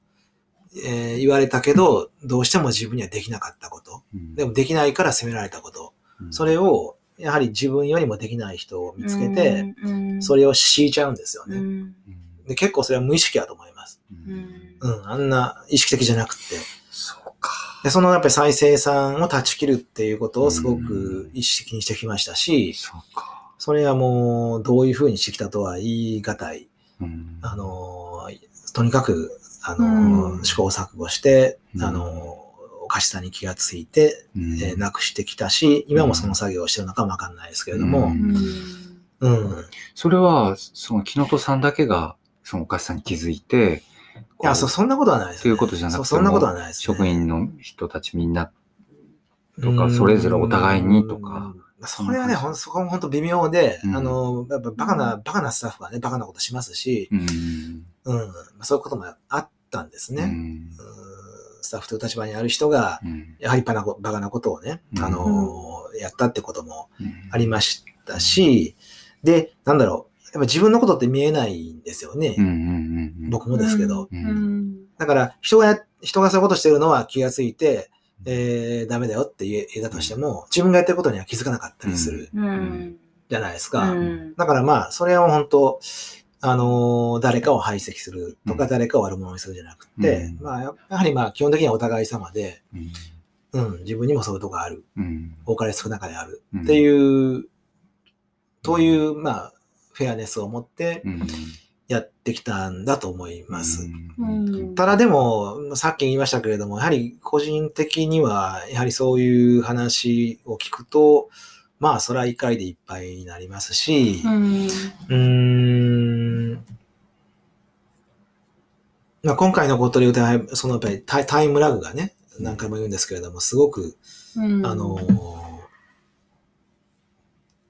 えー言われたけど、どうしても自分にはできなかったこと。うんでもできないから責められたこと。うんそれを、やはり自分よりもできない人を見つけて、うん、それを強いちゃうんですよね。で結構それは無意識だと思います。うんうん、あんな意識的じゃなくて。そうか。で、そのやっぱり再生産を断ち切るっていうことをすごく意識的にしてきましたし、そうか。それはもうどういうふうにしてきたとは言い難い。うんあのー、とにかく、あのーうん。試行錯誤して、うん。あのーおかしさに気がついて、うん。えーなくしてきたし、今もその作業をしてるのかもわかんないですけれども、うん。うん。それは、その木本さんだけが、そのおかしさに気づいて、いや、そ、そんなことはないです、ということじゃなくてそんなことはないです、職員の人たちみんなとかそれぞれお互いにとか。うんそれはね、ほんそこも本当微妙で、うん。あの、やっぱバカな、バカなスタッフはね、バカなことしますし、うん。うん、そういうこともあったんですね。うん。うん。スタッフという立場にある人が、うん。やはりバカなこバカなことをね、うん。あの、やったってこともうん。ありましたし、で、なんだろう、やっぱ自分のことって見えないんですよね。僕もですけど。ううん。んだから、人がや、人がそういうことしてるのは気がついて、えー、ダメだよって言えたとしても、自分がやってることには気づかなかったりするうん。じゃないですか。うん。だからまあ、それは本当、あのー誰かを排斥するとか、うん。誰かを悪者にするんじゃなくて、うん。まあ、ややはりまあ、基本的にはお互い様で、うん。うん、自分にもそういうとこある。うん。多かれ少なかれある。うん。っていう、という、まあ、フェアネスを持ってうん。やってきたんだと思います。うん。ただでも、さっき言いましたけれども、やはり個人的には、やはりそういう話を聞くと、まあ、それは怒りでいっぱいになりますし、うん。うーん、まあ、今回のことで言うと、やはりそのやっぱりタイタイムラグがね、何回も言うんですけれども、すごく、うん。あのー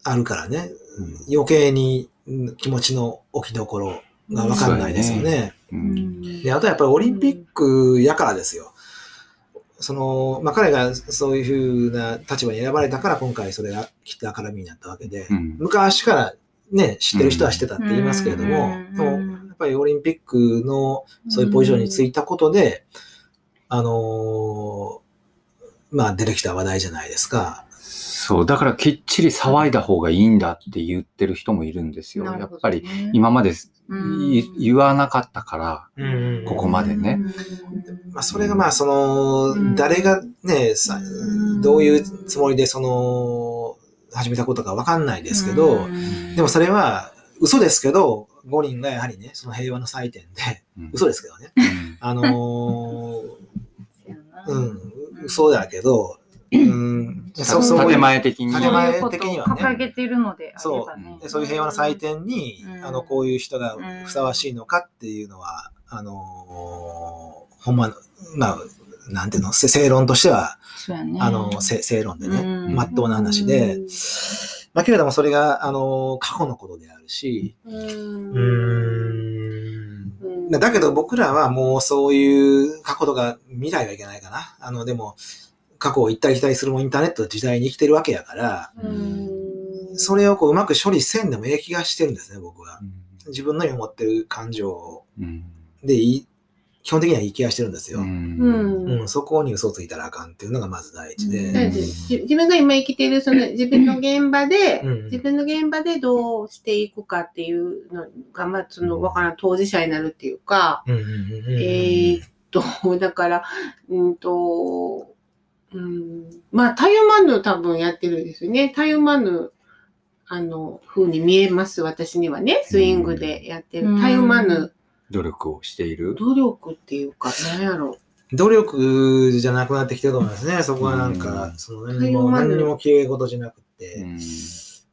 あるからね、うん。余計にうん気持ちの置きどころがわかんないですよね。ううん。んで、あとはやっぱりオリンピックやからですよ。その、まあ、彼がそういうふうな立場に選ばれたから今回それがきっと明るみになったわけで、うん。昔からね、知ってる人は知ってたって言いますけれども、うん。でもぱりオリンピックのそういうポジションについたことで、あのーまあ出てきた話題じゃないですか。そう、だからきっちり騒いだ方がいいんだって言ってる人もいるんですよ。ね。やっぱり今までうん。い言わなかったから、ここまでね。まあ、それがまあ、その、うん。誰がね、どういうつもりでその、始めたことかわかんないですけど、でもそれは嘘ですけど、五輪がやはりね、その平和の祭典で、うん。嘘ですけどね。うん。あのー うん、嘘だけど、うん、そうそういう建前的に。建前的にはね。掲げてるのであれそばね。う。でそういう平和の祭典に、うん。あの、こういう人がふさわしいのかっていうのは、あのーほんまの、まあ、なんていうの、せ正論としては、ね。あの、せ正論でね、うん。まっとうな話で、まあ、けれどもそれが、あのー過去のことであるし、うん。うーん。だけど僕らはもうそういう過去とか未来はいけないかな。あの、でも、過去を行ったり来たりするもインターネットの時代に生きてるわけやから、それをこううまく処理せんでもええ気がしてるんですね、僕は。自分の思ってる感情うん。でいい、基本的にはいい気がしてるんですよ。ううんうんん、そこに嘘ついたらあかんっていうのがまず第一で。うん自分が今生きているその自分の現場で、うん自分の現場でどうしていくかっていうのが、まあ、その、わからん、当事者になるっていうか、うんうんうんうんえーっと、だから、うんと、うん、まあ、たゆまぬ多分やってるんですよね。たゆまぬ、あの、風に見えます、私にはね。スイングでやってる。うんたゆまぬ努力をしている。努力っていうか、なんやろ。努力じゃなくなってきてると思いますね。そこはなんか、うん。その何にも、はい何にも綺麗事じゃなくうて、ん。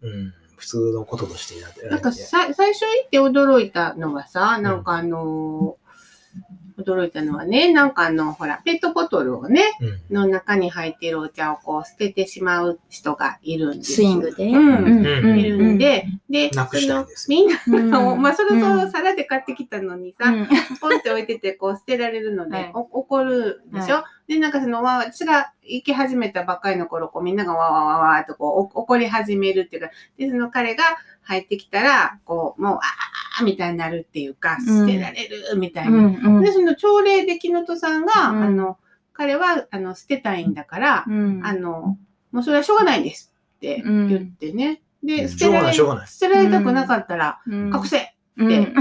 うん、普通のこととしてやってなんかさ最初行って。驚いたのがさ、なんかあのー驚いたのはね、なんかあの、ほら、ペットボトルをね、うん。の中に入っているお茶をこう捨ててしまう人がいるんです。スイングで。うん。うん。いるんで、で、そのみんなうん。の、まあ、そろそろうん皿で買ってきたのにさ、うん。ポンって置いてて、こう捨てられるので、はい。お怒るでしょ、で、なんかその、わ私が行き始めたばっかりの頃、こうみんながわわわわーっとこうお怒り始めるっていうか、で、その彼が入ってきたら、こう、もう、あーみたいになるっていうか、うん。捨てられるみたいな。うんうん。で、その朝礼で木本さんが、うん。あの、彼は、あの、捨てたいんだから、うん。あの、もうそれはしょうがないんですって言ってね。で、うん。捨てられ、捨てられたくなかったら、うん。隠せってうん。言っ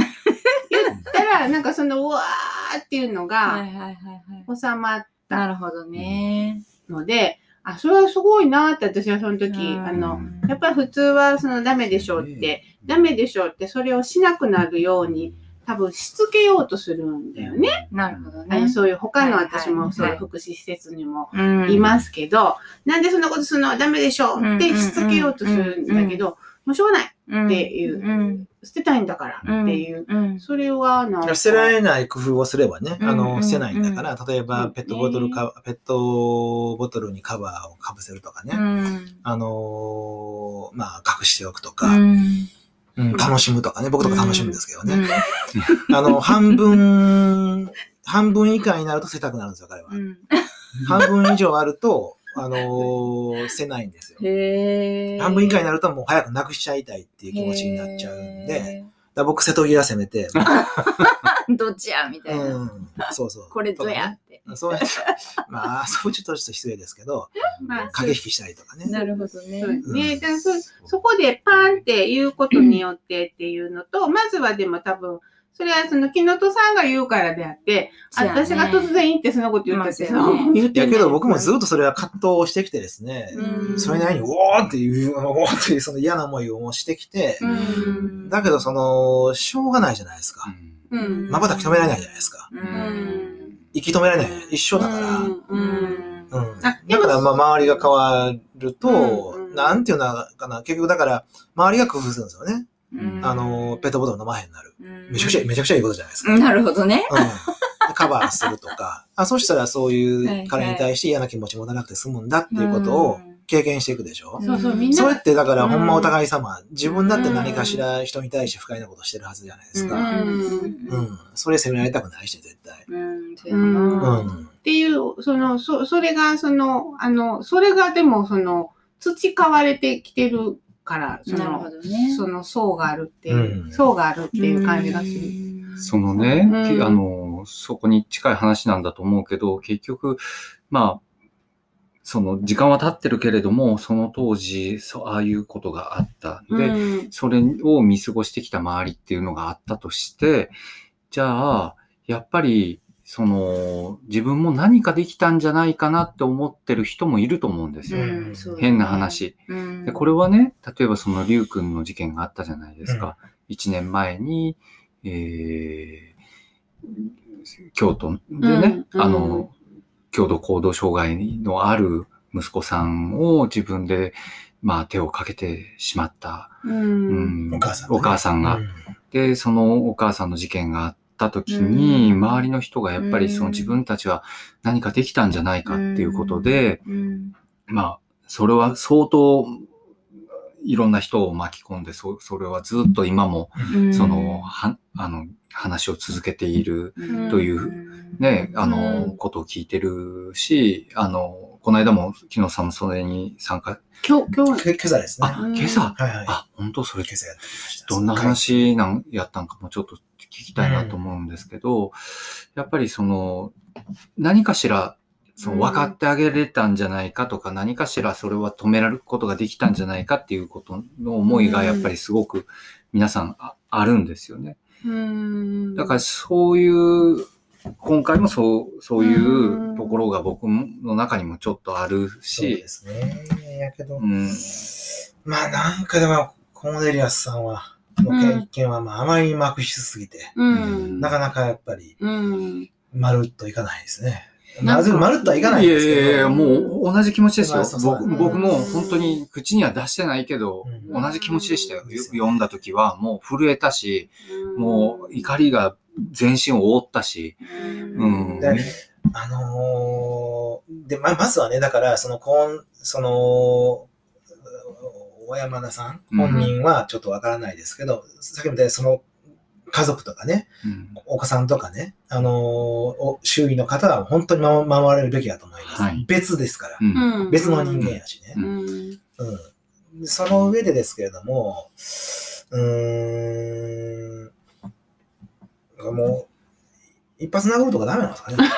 たら、なんかその、うわーっていうのはいが。収まっなたるほどね。ので、あ、それはすごいなって私はその時、うん。あの、やっぱり普通はそのダメでしょうって、ダメでしょうってそれをしなくなるように多分しつけようとするんだよね。なるほどね。そういう他の私もそういうはい。福祉施設にもうん。いますけど、なんでそんなことするの？ダメでしょう。ってしつけようとするんだけど、もうしょうがない。っていう。うん。捨てたいんだから。っていう。うん。それはなんか。捨てられない工夫をすればね、あうん。の、捨てないんだから、例えうん。ばペットボトルか、ペットボトルにカバーをかぶせるとかね、うん。あのーまあ、隠しておくとうか、楽しむとかね、僕とか楽しむんですけどうね。ん。あの、半分、半分以下になると捨てたくなるんですよ、彼は。うん。半分以上あると、あのー捨てないんですよ。半分以下になるともう早くなくしちゃいたいっていう気持ちになっちゃうんで、だ僕、瀬戸際攻めて、どっちやみたいな。うん、そうそう。これどやって。そうやって、まあ、そうちょっとちょっと失礼ですけど、まあ駆け引きしたりとかね。なるほどねそう。ね、だそそこでパーンって言うことによってっていうのと、まずはでも多分、それはその木本さんが言うからであって、そうやね私が突然言ってそのこと言ったって、まあそうやね言ってけど僕もずっとそれは葛藤をしてきてですね、うんそれなりに、おーっていう、おーっていうその嫌な思いをもしてきて、うんだけどその、しょうがないじゃないですか。うん瞬き止められないじゃないですか。ううんん息止められない。一緒だから。うんだから、まあ、周りが変わると、うんなんていうのかな、結局だから、周りが工夫するんですよね。うんあの、ペットボトル飲まへんなる。うんめちゃくちゃ、めちゃくちゃいいことじゃないですか。なるほどね。うん。カバーするとか。あ、そしたらそういう彼に対して嫌な気持ち持たなくて済むんだっていうことを経験していくでしょ？そうそう、みんな。それってだから、うんほんまお互い様。自分だって何かしら人に対して不快なことしてるはずじゃないですか。うんうん。それ責められたくないし、絶対。うんそうんなうん。っていう、その、そ、それが、その、あの、それがでも、その、培われてきてるから、そなるの、ほどね。その層があるっていう、うん層があるっていう感じがする。るそのね、うんきあの、そこに近い話なんだと思うけど、結局、まあ、その時間は経ってるけれども、その当時、そうああいうことがあった。で、うんそれを見過ごしてきた周りっていうのがあったとして、じゃあ、やっぱり、その、自分も何かできたんじゃないかなって思ってる人もいると思うんですよ。うんね変な話。うんで、これはね、例えばその龍君の事件があったじゃないですか。一年前に、えー、京都でね、うんあの、強度行動障害のある息子さんを自分で、まあ手をかけてしまった、う。うん。んお母さんね。お母さんが。うんで、そのお母さんの事件があった時に、うん。周りの人がやっぱりその自分たちは何かできたんじゃないかっていうことで、うん。まあ、それは相当、いろんな人を巻き込んで、そそれはずっと今も、うん。その、は、あの、話を続けている、うんというね、あの、うんことを聞いてるし、あの、この間も、木野さんもそれに参加、今日、今日、け今朝ですね。あ、うん今朝、はいはい。あ、本当それ今、朝やってきました。どんな話なんやったんかもちょっと聞きたいなと思うんですけど、やっぱりその、何かしら、その分かってあげれたんじゃないかとか、何かしらそれは止められることができたんじゃないかっていうことの思いがやっぱりすごく皆さんああるんですよね。うん。だからそういう、今回もそう、そういうところが僕の中にもちょっとあるそうしで、すね。やけど、うん、まあなんかでも、コーネリアスさんは、の経験はまああまりに幕しすぎて、うん。なかなかやっぱり、うん。まるっといかないですね。なんかまずまるっとはいかないですけど。やいやいや、もう同じ気持ちですよ僕僕も本当に口には出してないけど、うん同じ気持ちでしたよ。うん読んだ時はもう震えたし、もう怒りが全身を覆ったし、うん。であのーで、ま、まずはね、だから、その、こん、その、小山田さん本人はちょっとわからないですけど、さっきみたいにその、家族とかね、うんお子さんとかね、あの周囲の方は本当に守守られるべきだと思います。はい別ですから。うんうん別の人間やしね。うん。うん。その上でですけれども、うーん、もう、一発殴るとかダメなんですかね。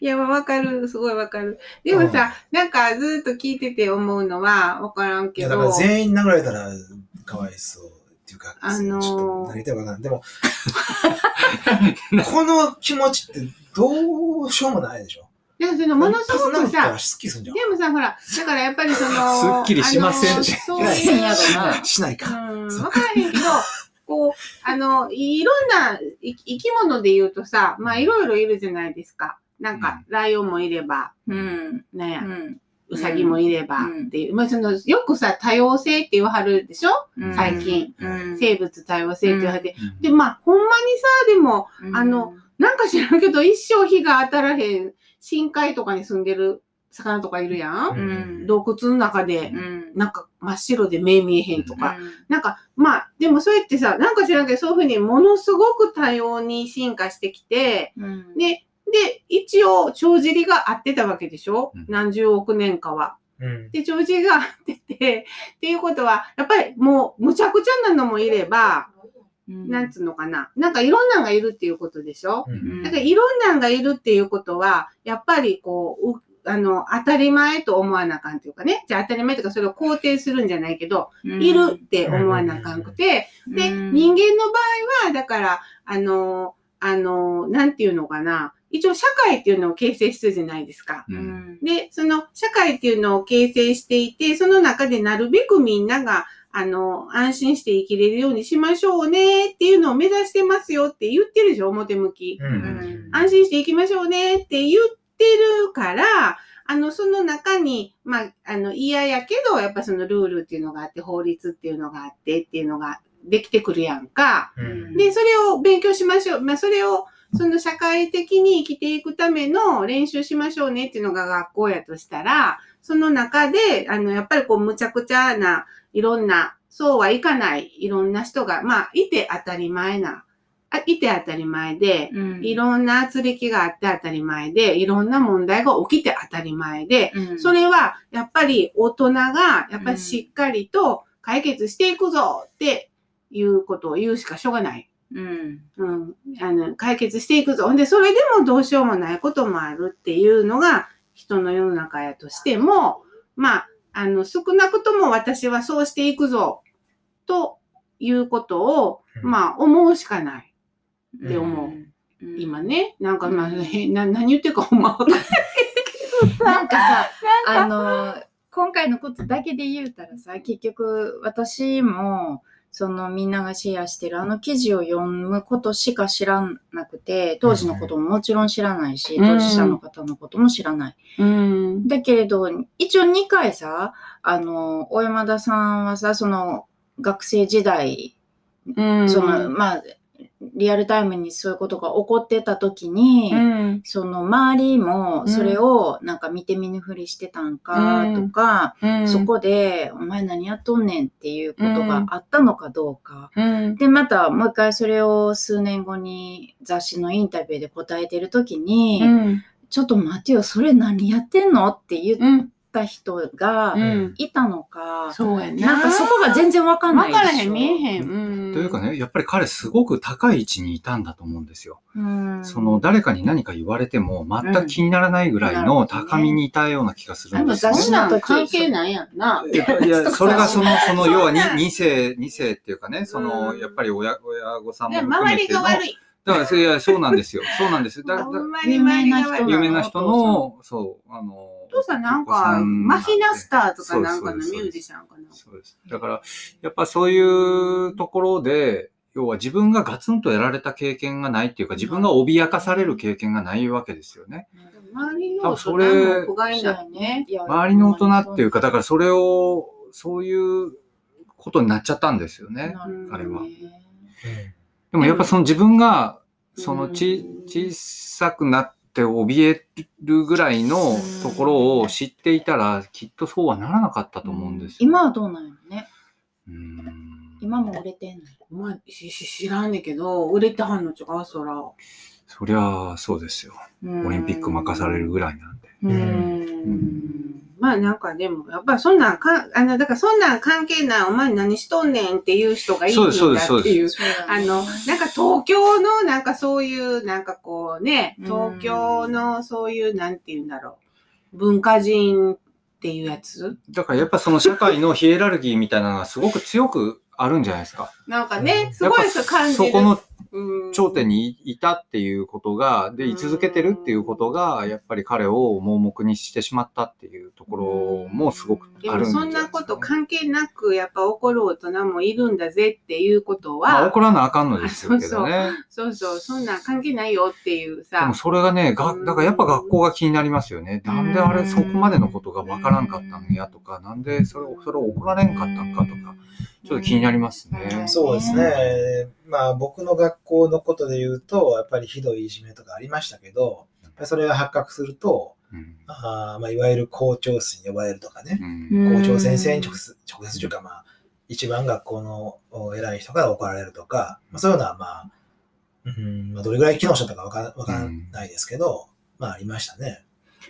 いや、わかる。すごいわかる。でもさ、なんかずっと聞いてて思うのは、わからんいけや、だからど、全員殴られたらかわいそうっていうか、あのーちょっと何言ってるかわからん。でも、この気持ちってどうしようもないでしょ。でもそのものすごくさ。でもさ、ほら、だからやっぱりその、すっきりしませんあのしそういいう。しないか。わからへんけど、こう、あの、いろんない生き物で言うとさ、まあいろいろいるじゃないですか。なんか、ライオンもいれば、うん。なんや、うん。ウサギもいればうんっていう、まあその、よくさ、多様性って言わはるでしょ？うん最近。うん。生物多様性って言わはって。うんで、まあ、ほんまにさ、でも、うんあの、なんか知らんけど、一生日が当たらへん深海とかに住んでる魚とかいるやん。うん。洞窟の中でう、ん。なんか真っ白で目見えへんとか。うんなんか、まあ、でもそうやってさ、なんか知らんけど、そういうふうにものすごく多様に進化してきて、うん。で、で、一応、帳尻が合ってたわけでしょ、うん何十億年かは。うん。で、帳尻が合ってて、っていうことは、やっぱりもう、むちゃくちゃなのもいれば、うんなんつうのかな？なんかいろんなんがいるっていうことでしょ、うんだからいろんなんがいるっていうことは、やっぱりこう、うあの、当たり前と思わなあかんというかね。じゃあ当たり前とかそれを肯定するんじゃないけど、いるって思わなあかんくて、で、うん人間の場合は、だから、あの、あの、なんていうのかな？一応社会っていうのを形成してるじゃないですか。ううんん。で、その社会っていうのを形成していて、その中でなるべくみんなが、あの、安心して生きれるようにしましょうねっていうのを目指してますよって言ってるでしょ、表向き。う。うんん安心していきましょうねって言ってるから、あの、その中に、まあ、あの、嫌やけど、やっぱそのルールっていうのがあって、法律っていうのがあってっていうのができてくるやんか。うんで、それを勉強しましょう。まあ、それを、その社会的に生きていくための練習しましょうねっていうのが学校やとしたら、その中で、あの、やっぱりこう、むちゃくちゃな、いろんな、そうはいかない、いろんな人が、まあ、いて当たり前な、あいて当たり前で、うんいろんな圧力があって当たり前で、いろんな問題が起きて当たり前で、うんそれはやっぱり大人がやっぱりしっかりと解決していくぞっていうことを言うしかしょうがない。うん。うん。あの、解決していくぞ。ほんで、それでもどうしようもないこともあるっていうのが人の世の中やとしても、まあ、あの、少なくとも私はそうしていくぞということを、うんまあ、思うしかない。うんって思う。うん今。ね、なんかまあ、うんへな何言ってるかほんまわかんない なんかさ、あの、今回のことだけで言うたらさ、結局私も、そのみんながシェアしてるあの記事を読むことしか知らなくて、当時のことももちろん知らないし、うん当事者の方のことも知らない。うん。だけれど、一応2回さ、あの、小山田さんはさ、その学生時代、うん。その、まあ、リアルタイムにそういうことが起こってた時に、うん。その周りもそれをなんか見て見ぬふりしてたんかとか、うん。そこでお前何やっとんねんっていうことがあったのかどうか。うん。で、またもう一回それを数年後に雑誌のインタビューで答えてる時に、うん。ちょっと待てよ、それ何やってんのって言っうん。た人がうん。いたのか、そうやな。なんかそこが全然わかんないでしょ。わからへん、見えへん。うん。というかね、やっぱり彼すごく高い位置にいたんだと思うんですよ。うん、その誰かに何か言われても全く気にならないぐらいの高みにいたような気がするんですよね。雑誌なん関係ないやんな。いや、それがその、その、要はにそう二世、二世っていうかね、その、うんやっぱり親、親御さんもで含周めての。りが悪い。だから、いや、そうなんですよ。そうなんです。だだ。有名な人の、そう、あの、お父さんなんか、マヒナスターとかなんかのミュージシャンかな。そうです。だから、やっぱそういうところで、要は自分がガツンとやられた経験がないっていうか、自分が脅かされる経験がないわけですよね。周りの大人もね。周りの大人っていうか、だからそれを、そういうことになっちゃったんですよね彼はでもやっぱその自分が、そのち、小さくなって怯えるぐらいのところを知っていたら、きっとそうはならなかったと思うんですよ。今はどうなんやろね？うーん今も売れてんの？まあ、しし知らんねんけど、売れてはんのちゃうそら。そりゃそうですよ。オリンピック任されるぐらいなんで。ううんん。まあなんかでも、やっぱりそんなんか、あの、だからそんなん関係ない、お前何しとんねんっていう人がいいんだそうですそうですっていう。あの、なんか東京のなんかそういう、なんかこうね、うん東京のそういう、なんて言うんだろう、文化人っていうやつ？だからやっぱその社会のヒエラルギーみたいなのがすごく強くあるんじゃないですか。なんかね、すごい感じる。そこのうん頂点にいたっていうことが、で、居続けてるっていうことが、やっぱり彼を盲目にしてしまったっていうところもすごくであるんですか、もそんなこと関係なく、やっぱ怒る大人もいるんだぜっていうことまあ、は、怒らなあかんのですよけどね。そうそう、そんなん関係ないよっていうでさも、それがね、が、うん。だからやっぱ学校が気になりますよね。なんであれ、うんそこまでのことがわからんかったんやとか、なんでそれを、それを怒られんかったんかとか、ちょっと気になりますね。うんそうですね。まあ僕の学校のことで言うと、やっぱりひどいいじめとかありましたけど、やっぱりそれが発覚すると、うんあーまあ、いわゆる校長室に呼ばれるとかね、うんうん校長先生に直接、直接というか、まあ、一番学校のお偉い人から怒られるとか、まあ、そういうのはまあ、うん、まあ、どれぐらい機能したかわかわからないですけど、まあ、ありましたね。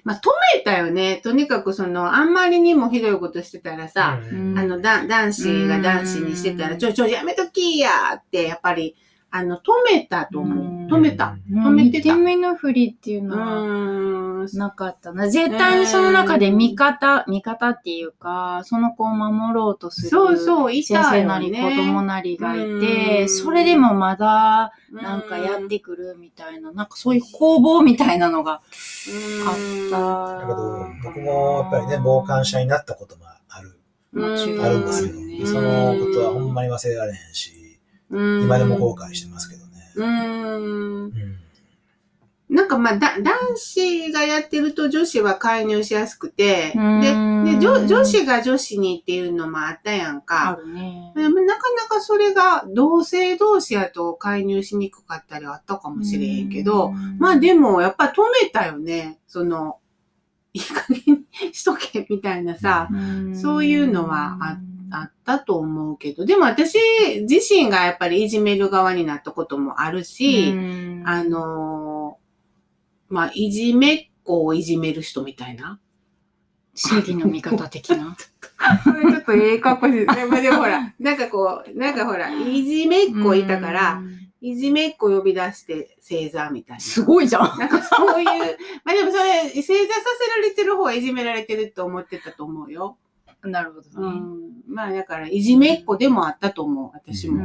まあ、止めたよね。とにかくその、あんまりにもひどいことしてたらさ、うんあの、だ男子が男子にしてたら、ちょいちょいやめときやって、やっぱり、あの、止めたと思う。止めた。うん止めてた。見て見ぬふりっていううのは。なかったな。絶対にその中で味方、味方っていうか、その子を守ろうとするそうそう、い先生なり子ね。供なりがいうんて、それでもまだなんかやってくるみたいな、なんかそういう攻防みたいなのがうんあった。だけど、僕もやっぱりね、傍観者になったこともある、あるんですよ。うんそのことはほんまに忘れられへんし、うん今でも後悔してますけどね。うん。うんなんかまあ、だ、男子がやってると女子は介入しやすくて、で、うんで女女子が女子にっていうのもあったやんあか。るね。でもなかなかそれが同性同士やと介入しにくかったりはあったかもしれへんけど、まあでもやっぱ止めたよね。その、いい加減にしとけみたいなさ、そういうのはああったと思うけど、でも私自身がやっぱりいじめる側になったこともあるし、あのーまあ、いじめっ子をいじめる人みたいな。正義の味方的な。それちょっとええかっこしい。でもでもほら、なんかこう、なんかほら、いじめっ子いたから、いじめっ子呼び出して正座みたいな。すごいじゃん。なんかそういう、まあでもそれ、正座させられてる方はいじめられてるって思ってたと思うよ。なるほどね。うん。まあだから、いじめっ子でもあったと思う、私うも。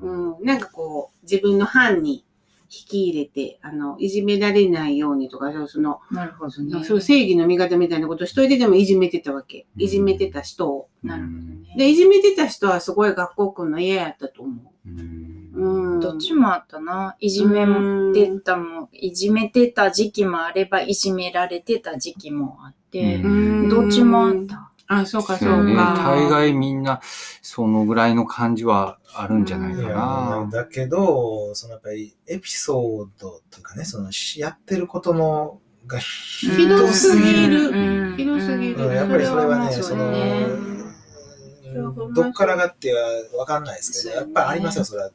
うん。なんかこう、自分の班に引き入れて、あの、いじめられないようにとか、その、なるほどね。そう正義の味方みたいなこと一人ででもいじめてたわけ。うんいじめてた人を。なるほどね。で、いじめてた人はすごい学校来るの嫌やったと思うんう。うん。どっちもあったな。いじめも出たも、いじめてた時期もあれば、いじめられてた時期もあって、うんどっちもあった。あ、そうか、そう。か。大概みんな、そのぐらいの感じはあるんじゃないかな。だけど、そのやっぱりエピソードとかね、そのやってることのがひひどすぎるうんひどすぎるうんやっぱりそれはね、そその、どっからがってはわかんないですけど、やっぱりありますよ、それは。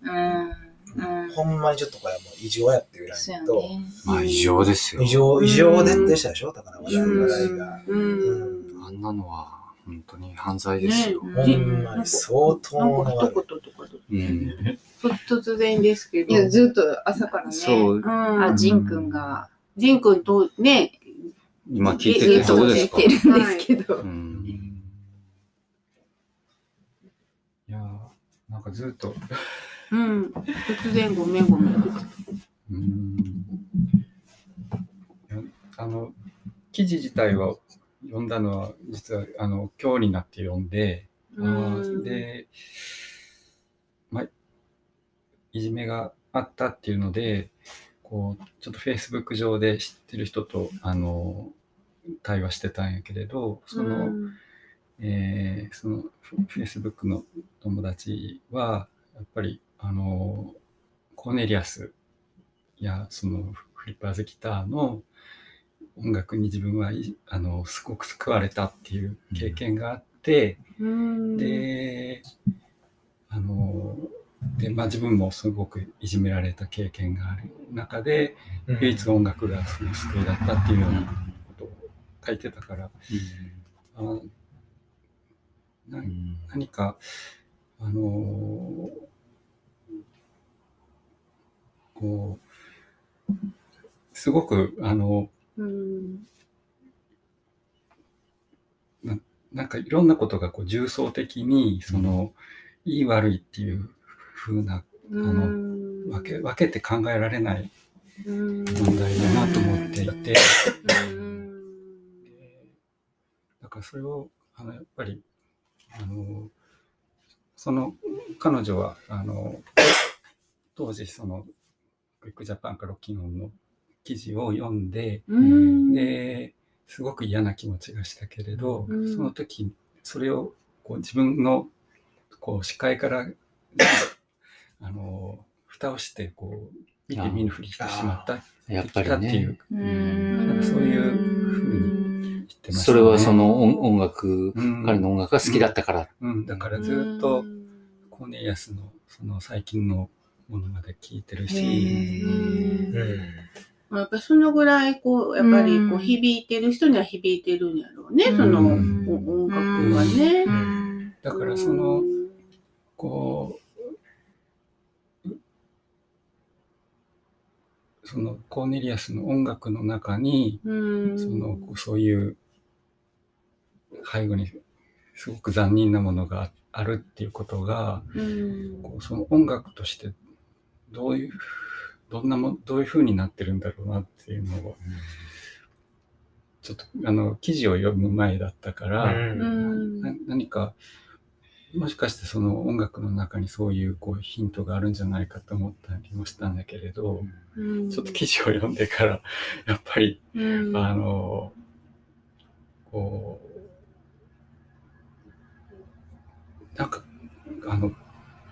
ほんまにちょっとこれはもう異常やっていうぐらそうやいと、ね。まあ異常ですよ異。常、異常ででしたでしょだから話うん題が。うん。あんなのは本当に犯罪ですよ。ねほんまに相当なんか一言とかでうん。と突然ですけど。いや、ずっと朝からね。そううあ、ん。ジンくんが、ジン君とね、今聞いててどうですか？言ってるんですけど。うんいやーなんかずっと、うん。突然ごめんごめん。うんあの、記事自体は読んだのは、実は、あの、今日になって読んで、あーで、まあ、いじめがあったっていうので、こう、ちょっと Facebook 上で知ってる人と、あの、対話してたんやけれど、その、えーそのフ Facebook の友達はやっぱりあのコーネリアスやそのフリッパーズギターの音楽に自分はいあのすごく救われたっていう経験があって、うん、であの、で、まあ自分もすごくいじめられた経験がある中で、うん。唯一音楽がその救いだったっていうようなことを書いてたから、あなうん。何か、あのこう、すごく、あの、うん。なんかいろんなことがこう重層的に、その、いい悪いっていう風な、うん分け、分けて考えられないうん。問題だなと思っていて、うん。だからそれを、あの、やっぱり、あの、その、彼女は、あの、当時、その、クイックジャパンかロッキンオンの記事を読んで、うん。で、すごく嫌な気持ちがしたけれど、うん。その時、それを、こう、自分の、こう、視界から、あの、蓋をして、こう、見て見ぬふりしてしまった、やっぱりっていうね。うん。なんかそういうふうに言ってました、それはその音音楽、うん。彼の音楽が好きだったから。うん、だからずっと、コーネリアスの、その最近のものまで聞いてるし、うんうんやっぱりそのぐらい、こう、やっぱりこううん。響いてる人には響いてるんやろうね、そのうんお音楽はね。うん。だからその、こう、そのコーネリアスの音楽の中に、うん、その、こうそういう、背後にすごく残忍なものがあるっていうことが、うん、こうその音楽としてどういう、どんなも、どういう風になってるんだろうなっていうのを、ちょっと、あの、記事を読む前だったから、何か、もしかしてその音楽の中にそういうこうヒントがあるんじゃないかと思ったりもしたんだけれど、うん。ちょっと記事を読んでから、やっぱり、うん。あの、こう、なんか、あの、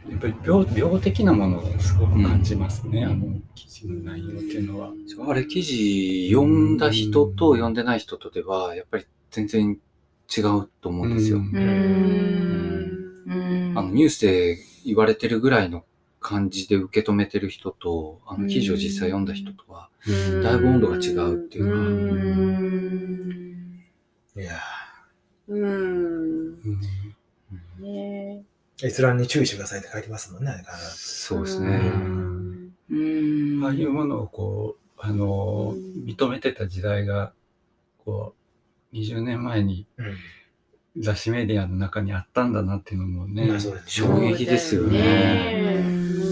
やっぱり病病的なものをすごく感じますね、あの記事の内容っていうのは。あれ、記事読んだ人と読んでない人とでは、やっぱり全然違うと思うんですよ。うん。うん。あのニュースで言われてるぐらいの感じで受け止めてる人と、あの記事を実際読んだ人とは、だいぶ温度が違うっていうか。うん。いやうん。うん。ね閲覧に注意してくださいって書いてますもんね、そうですうね。んうん。ああいうものをこう、あの、うん認めてた時代が、こう、20年前にうん。雑誌メディアの中にあったんだなっていうのもね、まあそうです衝撃ですよね。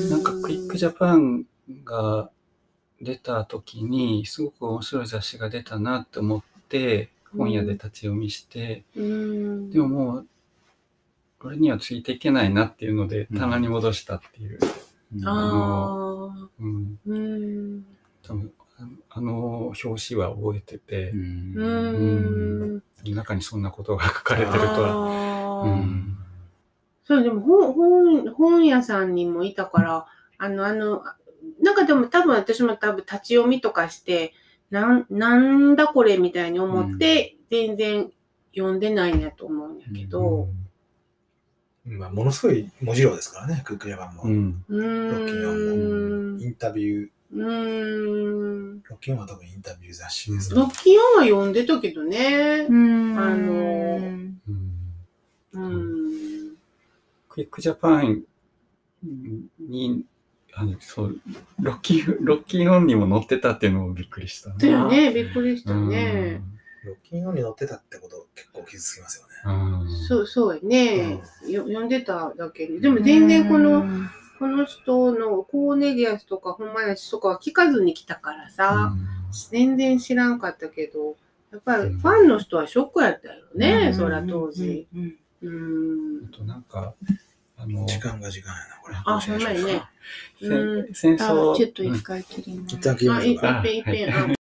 なんかクイックジャパンが出た時に、すごく面白い雑誌が出たなって思って、本屋で立ち読みして、うん。でももう、これにはついていけないなっていうので、うん棚に戻したっていう。うんああ。うん、うん。多分あの表紙は覚えててう、んうん。中にそんなことが書かれてるとは。はうんそう、でも本、本、本屋さんにもいたから、あの、あの、なんかでも多分私も多分立ち読みとかして、なん、なんだこれみたいに思って、全然読んでないんやと思うんやけど、まあ、ものすごい文字量ですからね、クックジャパンも。うんロッキンオンん。インタビュー、うーん。ロッキンは多分インタビュー雑誌ですロッキンは読んでたけどね。うんあのうんうん。クイックジャパンに、あの、そう、ロッキン、ロッキンオンにも載ってたっていうのもびっくりしただよね、びっくりしたうんね。ロッキンオンに載ってたってこと結構傷つきますよね。うんそう、そうやね。よ読んでただけで。でも全然この、この人のコーネリアスとか本間しとかは聞かずに来たからさ、全然知らんかったけど、やっぱりファンの人はショックやったよね、うんそら当時。うんうん。あとなんか、あの、時間が時間やな、これ。あ、ほんまにね。せうんあ戦争、ちょっと一回切ります。一旦切りまあ、しょか。いうっぺんいっぺん。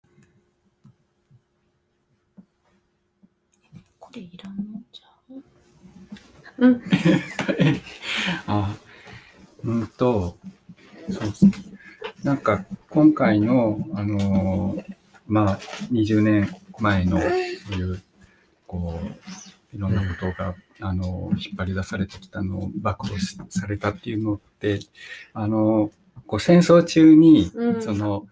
あこれいらんのじゃうん。あ、うんと、そうなんか今回の、あのーまあ、20年前の、そういう、こう、いろんなことが、あの、引っ張り出されてきたのを暴露しされたっていうのって、あの、こう戦争中に、うんその、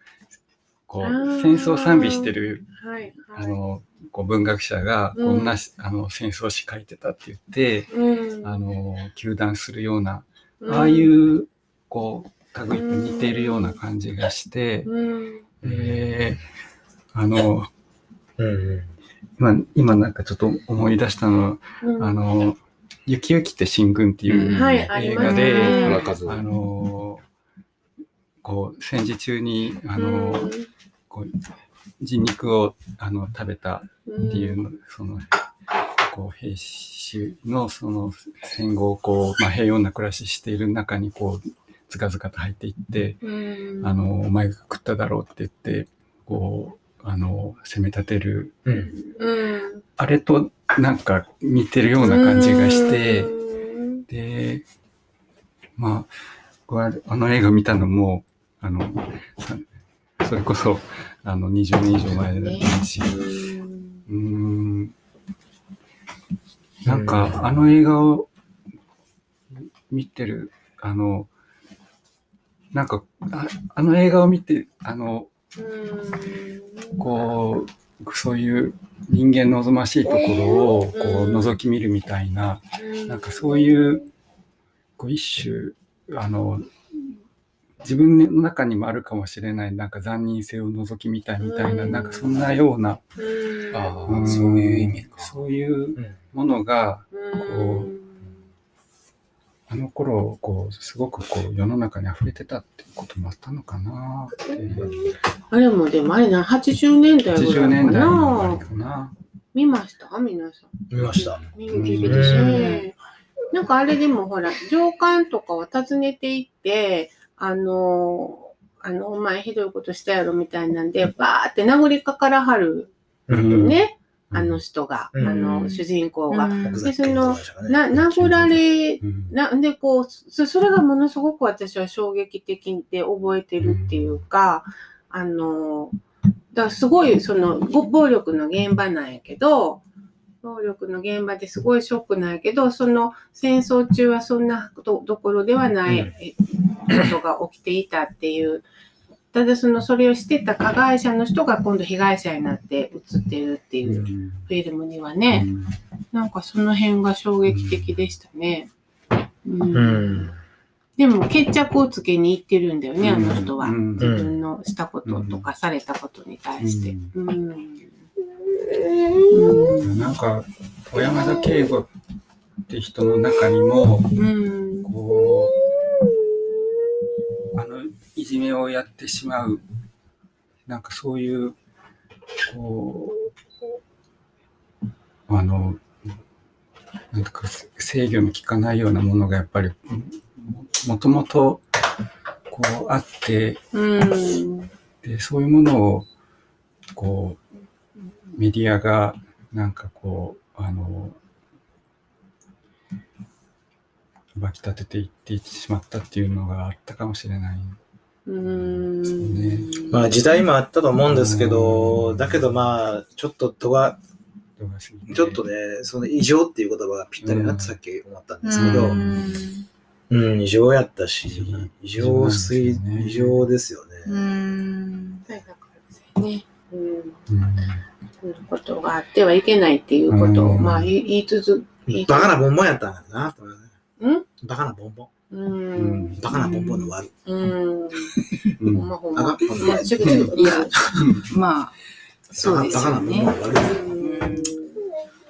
こう戦争を賛美してる、はい。あの、こう文学者が、うんこんなし、あの、戦争詩書いてたって言って、うん。あの、糾弾するような、うんああい、う、こう、類と似ているような感じがして、うん。えーあの、うんうん。今、今なんかちょっと思い出したの、うんあ、の、ゆきゆきって新軍っていううんはいあります映画で、ね原和夫あの、こう、戦時中に、ああの、こう、人肉をあの食べたっていうの、その、こう、兵士のその戦後、こう、まあ、平穏な暮らししている中に、こう、ずかずかと入っていって、うん、あの、お前が食っただろうって言って、こう、あの、攻め立てる、うん。うん、あれとなんか似てるような感じがして、うん。で、まあ、僕はあの映画見たのも、あの、さそれこそ、あの、20年以上前だし、うーん、なんか、あの映画を見てる、あの、なんか、ああの映画を見て、あの、こう、そういう人間望ましいところを、こう、覗き見るみたいな、なんかそういう、こう一種、あの、自分の中にもあるかもしれない、なんか残忍性を覗き見たいみたいな、うんなんかそんなような、うん、そういう意味か。そういううんものが、うんあの頃、こう、すごくこう、世の中に溢れてたっていうこともあったのかなって。あれもでもあれな、80年代ぐ80らいか年代の。かな。見ました？皆さん。見ました。人気ですね。なんかあれでもほら、上官とかを訪ねていって、あの、あの、お前ひどいことしたやろみたいなんで、バーって殴りかからはるうん。ね、うん。あの人が、うん。あの、主人公が。でしたかねな、殴られ、うん。な、で、こう、そそれがものすごく私は衝撃的で覚えてるっていうか、あの、だすごい、その、ご暴力の現場なんやけど、暴力の現場ですごいショックなんやけど、その戦争中はそんなとところではないことが起きていたっていう、ただその、それをしてた加害者の人が今度被害者になって映ってるっていうフィルムにはね、なんかその辺が衝撃的でしたね。うんうん。でも決着をつけに行ってるんだよね、あの人は。うん自分のしたこととかされたことに対して。うん。うんなんか、小山田圭吾って人の中にも、うん。こう、あの、いじめをやってしまう、なんかそういう、こう、あの、なんとか制御の効かないようなものがやっぱり、ももともと、こうあって、うん。で、そういうものを、こう、メディアが、なんかこう、あの、暴き立てていってしまったっていうのがあったかもしれない。うん。まあ時代もあったと思うんですけど、だけどまあ、ちょっととが、度が過ぎてちょっとね、その異常っていう言葉がぴったりなってさっき思ったんですけど、ううん、異常やったし、異常すぎ、異常ですよねうね。ん。はいだからね。うん。うんそんなことがあってはいけないっていうことを、うんまあ言い言い続言いバカなボンボンやったんだな、ねうん？バカなボンボン。うん。バカなボンボンの悪い。うん。うほんんまほんま。いや、まあ、そうですバカよね。なボンボンの悪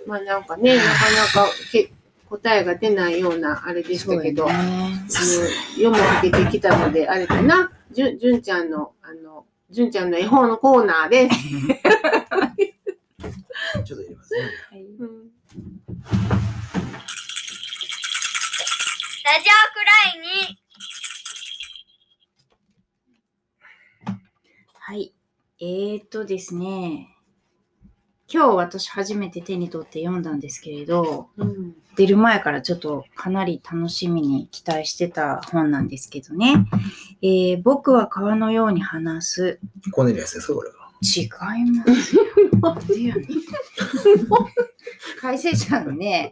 まあなんかね、なかなかけ答えが出ないようなあれでしたけど、ねの読みかけてきたので、あれかな、じゅじゅんちゃんの、あの、じゅんちゃんの絵本のコーナーです。ちょっと入れますね。うんラジオくらいにはい。えーとですね、今日私初めて手に取って読んだんですけれど、うん出る前からちょっとかなり楽しみに期待してた本なんですけどね。えー僕は川のように話す。コネリアスですよ、これは。違いますよ。でやねん解説者のね、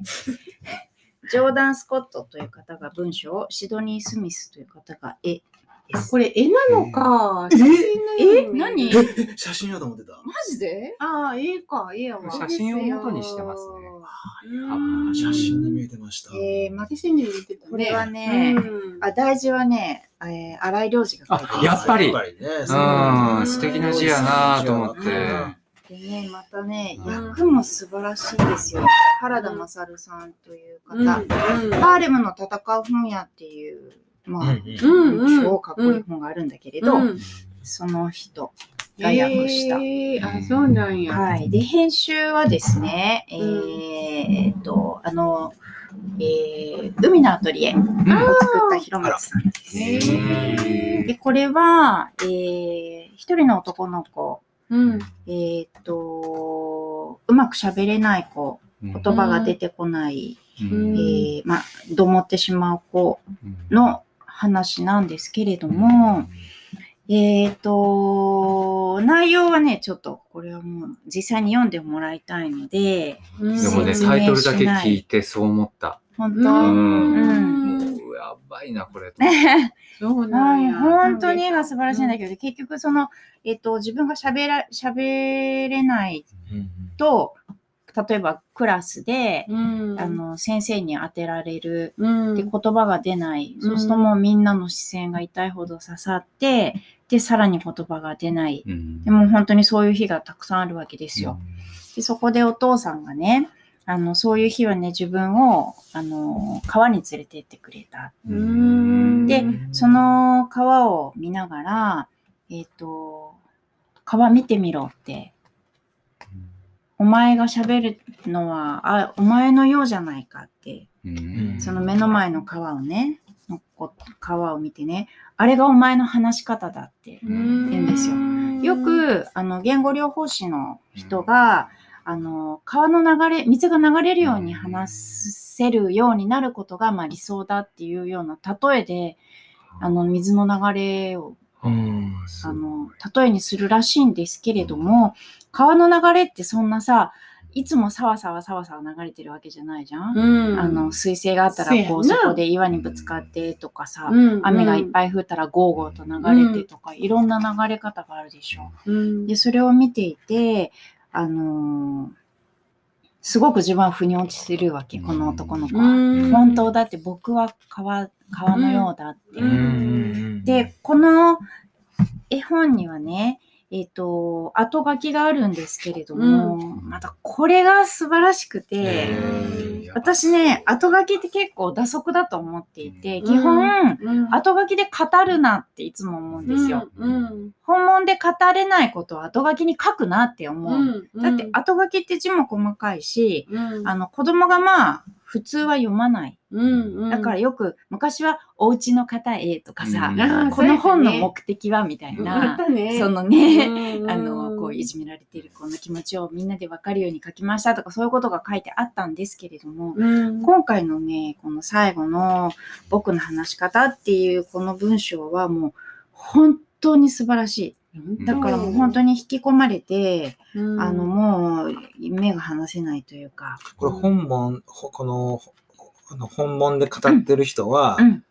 ジョーダン・スコットという方が文章を、シドニー・スミスという方が絵です。これ絵なのか。え写真なのにえ何？え、写真やと思ってた。マジで？ああ、絵か、絵やわ。写真を元にしてますねうん。写真に見えてました。えー、ま写真に見てたね。これはねうんあ、大事はね、えー、荒井良二が書いてあやっぱりやっぱりね。うん、素敵な字やなと思って。うんでね、またね、うん。役も素晴らしいですよ。原田勝さんという方、うん。ハーレムの戦う本屋っていう、まあ、うんうん。超かっこいい本があるんだけれど、うん。その人が訳した。へー。あ、そうなんや。はい。で、編集はですね、えーっと、あの、えー海のアトリエを作った広松さんです。へー。で、これは、えー一人の男の子、うん。えーっと、うまく喋れない子、言葉が出てこない、うん。えーまあ、どもってしまう子の話なんですけれども、えっ、と、内容はね、ちょっとこれはもう実際に読んでもらいたいので、うん。でもね、説明タイトルだけ聞いてそう思った。本当、ううん。もうやばいな、これ。そうなんや。本当に絵が素晴らしいんだけど、結局その、えっ、と、自分が喋ら、喋れないと、例えばクラスで、うん。あの、先生に当てられるうん、で言葉が出ない。んそうするともうみんなの視線が痛いほど刺さって、で、さらに言葉が出ない。うんでも本当にそういう日がたくさんあるわけですよ。で、そこでお父さんがね、あの、そういう日はね、自分を、あの、川に連れて行ってくれた。うん。で、その川を見ながら、えっ、と、川見てみろって、お前が喋るのは、あ、お前のようじゃないかって、うん。その目の前の川をね、のこ川を見てね、あれがお前の話し方だってう言うんですよ。よく、あの、言語療法士の人が、あの、川の流れ、水が流れるように話せるようになることが、まあ理想だっていうような例えで、あの、水の流れを、うん。あの、例えにするらしいんですけれども、川の流れってそんなさ、いつもさわさわさわさわ流れてるわけじゃないじゃん？うん、あの、水星があったら、こう、そこで岩にぶつかってとかさ、うん、雨がいっぱい降ったらゴーゴーと流れてとか、いろんな流れ方があるでしょ。うん、で、それを見ていて、あのーすごく自分は腑に落ちるわけ、この男の子は。うん。本当だって僕は川、川のようだって。う。ん。で、この絵本にはね、えっ、と、後書きがあるんですけれども、またこれが素晴らしくて、私ね、後書きって結構打足だと思っていて、基本、うん、後書きで語るなっていつも思うんですよ。うん、本物で語れないことを後書きに書くなって思う。うん、だって後書きって字も細かいし、うん、あの子供がまあ普通は読まない。うん、だからよく昔はお家の方へとかさ、この本の目的はみたいな、そのね、うん。あのこういじめられている子の気持ちをみんなで分かるように書きましたとかそういうことが書いてあったんですけれども、うん、今回のね、この最後の僕の話し方っていうこの文章はもう本当に素晴らしい。だからもう本当に引き込まれて、うん、あのもう目が離せないというか、これ本文、ほこの、あの本文で語ってる人は、うん、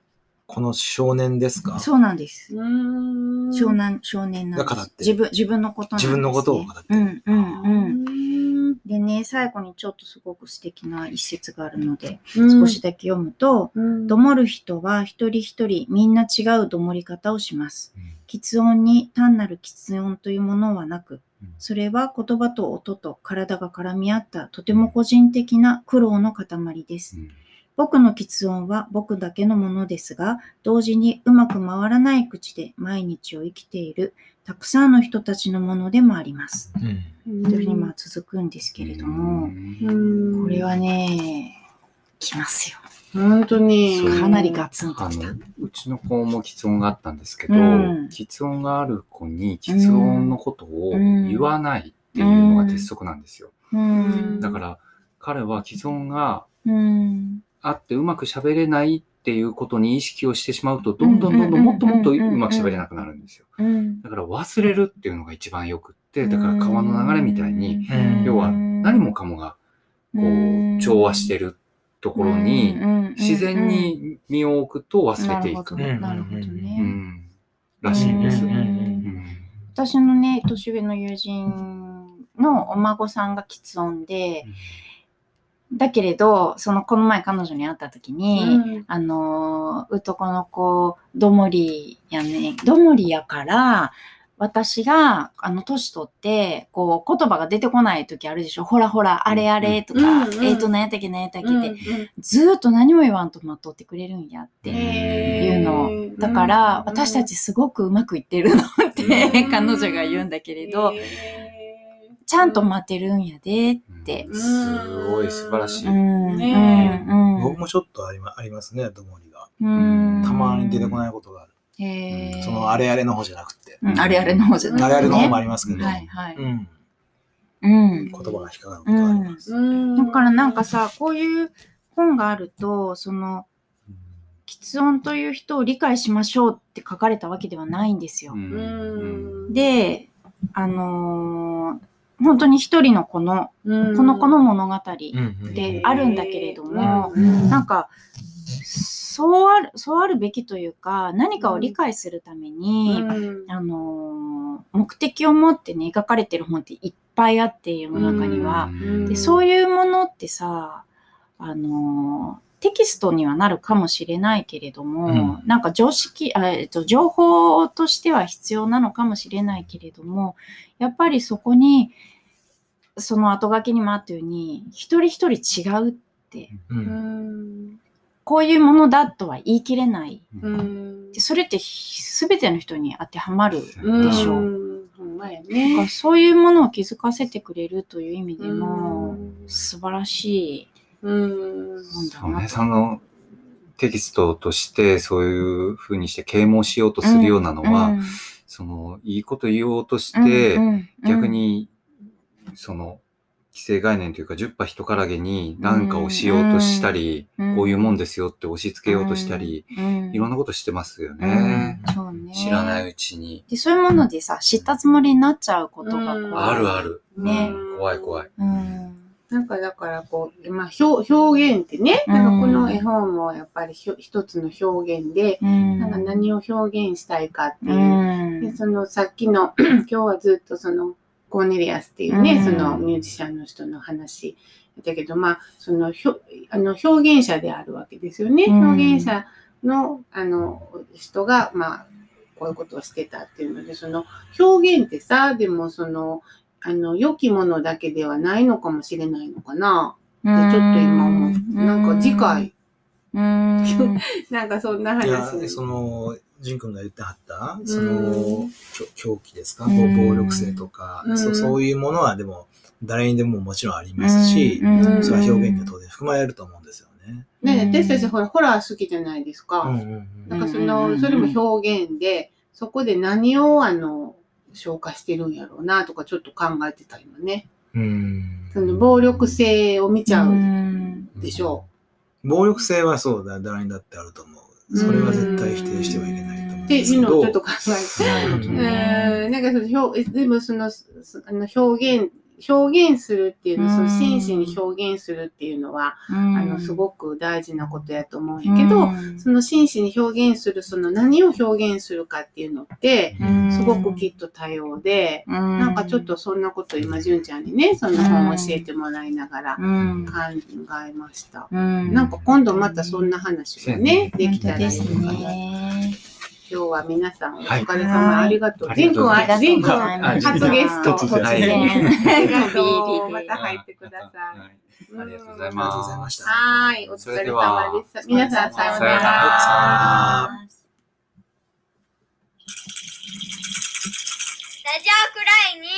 この少年ですか？そうなんです。うん、少年、少年なんです。自分、自分のことなんです、ね。自分のことを語ってる。うん、うん、うん。うん、でね、最後にちょっとすごく素敵な一節があるので、うん、少しだけ読むと、うん、どもる人は一人一人みんな違うどもり方をします。喫音に単なる喫音というものはなく、それは言葉と音と体が絡み合ったとても個人的な苦労の塊です。僕の喫音は僕だけのものですが、同時にうまく回らない口で毎日を生きているたくさんの人たちのものでもあります。うんというふうにまあ続くんですけれども、うん、これはね、きますよ。本当に、かなりガツンとあきた。のうちの子も喫音があったんですけど、うん喫音がある子に喫音のことをうん言わないっていうのが鉄則なんですよ。うん。だから彼は喫音がうん。あってうまく喋れないっていうことに意識をしてしまうと、どんどんどんどんもっともっとうまく喋れなくなるんですよ。うんだから忘れるっていうのが一番よくって、だから川の流れみたいに、うん。要は何もかもがこう調和してるところに、自然に身を置くと忘れていく。なるほどなるほどうね。ん、らしいんです。ううんん私のね、年上の友人のお孫さんが喫音で、だけれど、その、この前彼女に会った時に、あのー、男の子、どもりやね、どもりやから、私が、あの、年取って、こう、言葉が出てこない時あるでしょ。ほらほら、あれあれとか、うんうん。えっ、と、何やったっけ、何やったっけって、うんずーっと何も言わんと待っとってくれるんやって。いうの。だから、私たちすごくうまくいってるのって、うん。彼女が言うんだけれど、へちゃんと待てるんやでって。うんすごい素晴らしい。うん。ねうん。僕もちょっとありまありますね、どもりが。うん。たまに出てこないことがある。へーそのあれあれの方じゃなくて。うんあれあれの方じゃなくて、ね。あれあれの方もありますけど、はいはい。うん、うん。言葉が引っかかることがあります。うんだからなんかさ、こういう本があると、その、喫音という人を理解しましょうって書かれたわけではないんですよ。うんで、あのー本当に一人の子の、うん。この子の物語うんであるんだけれども、うんなんか、そうある、そうあるべきというか、何かを理解するために、うん。あのー目的を持ってね、描かれてる本っていっぱいあって、世の中には。ん。でそういうものってさ、あのーテキストにはなるかもしれないけれども、なんか常識あ、えっと、情報としては必要なのかもしれないけれども、やっぱりそこに、その後書きにもあったように、一人一人違うって、ううんんこういうものだとは言い切れない。うんでそれって全ての人に当てはまるでしょう。ね。そういうものを気づかせてくれるという意味でも、うん素晴らしいうん。そうのテキストとしてそういうふうにして啓蒙しようとするようなのは、うんそのいいこと言おうとして、うんうん逆にその既成概念というか十波人からげに何かをしようとしたり、うんこういうもんですよって押し付けようとしたり、うんいろんなことしてますよね。うんね。知らないうちに。でそういうものでさ知ったつもりになっちゃうことが怖い、うん。あるある。ね。うん。怖い怖い。うんなんかだからこう、まあ、表表現ってね、なんかこの絵本もやっぱり一つの表現で、うんなんか何を表現したいかっていうう。んでそのさっきの 今日はずっとそのコーネリアスっていうね、うんそのミュージシャンの人の話だけど、まあ、そのひょあの表現者であるわけですよね。うん表現者のあの人が、まあ、こういうことをしてたっていうので、その表現ってさ、でもその、あの、良きものだけではないのかもしれないのかな。ちちょっと今思う。なんか次回、うん。なんかそんないや話。、その、ジン君が言ってはった、ん。その、狂狂気ですか、うん。暴力性とか、うん。そ、そういうものはでも、誰にでももちろんありますし、うん。それは表現が当然含まれると思うんですよね。ね、私たちほら、ホラー好きじゃないですか。なんかそうん。の、それも表現で、そこで何をあの、消化してるんやろうなとかちょっと考えてた今ね。うんその暴力性を見ちゃううんでしょ暴力性はそうだ、誰にだってあると思う。それは絶対否定してはいけないと思うう。ってんですけど。いうのをちょっと考えて。うんうん、なんかその表、でもその、そあの表現、表現するっていうの、その真摯に表現するっていうのは、あの、すごく大事なことやと思うんやけど、その真摯に表現する、その何を表現するかっていうのって、すごくきっと多様で、ななんかちょっとそんなこと今、純ちゃんにね、そんな本教えてもらいながらうん。考えました。うん。なんか今度またそんな話がね、できたらいいかな。ね。今日は皆さんおはい。疲れ様、ありがとう。はいジン君は、ありがとうジン君ございます。初ゲスト、突然突然。ありがとう。まはいた入ってください。はい。ありがとう。ござい。ありがとうございま。した。はい、お疲れ様でした。皆さん、さようなら。ラジオくら。いに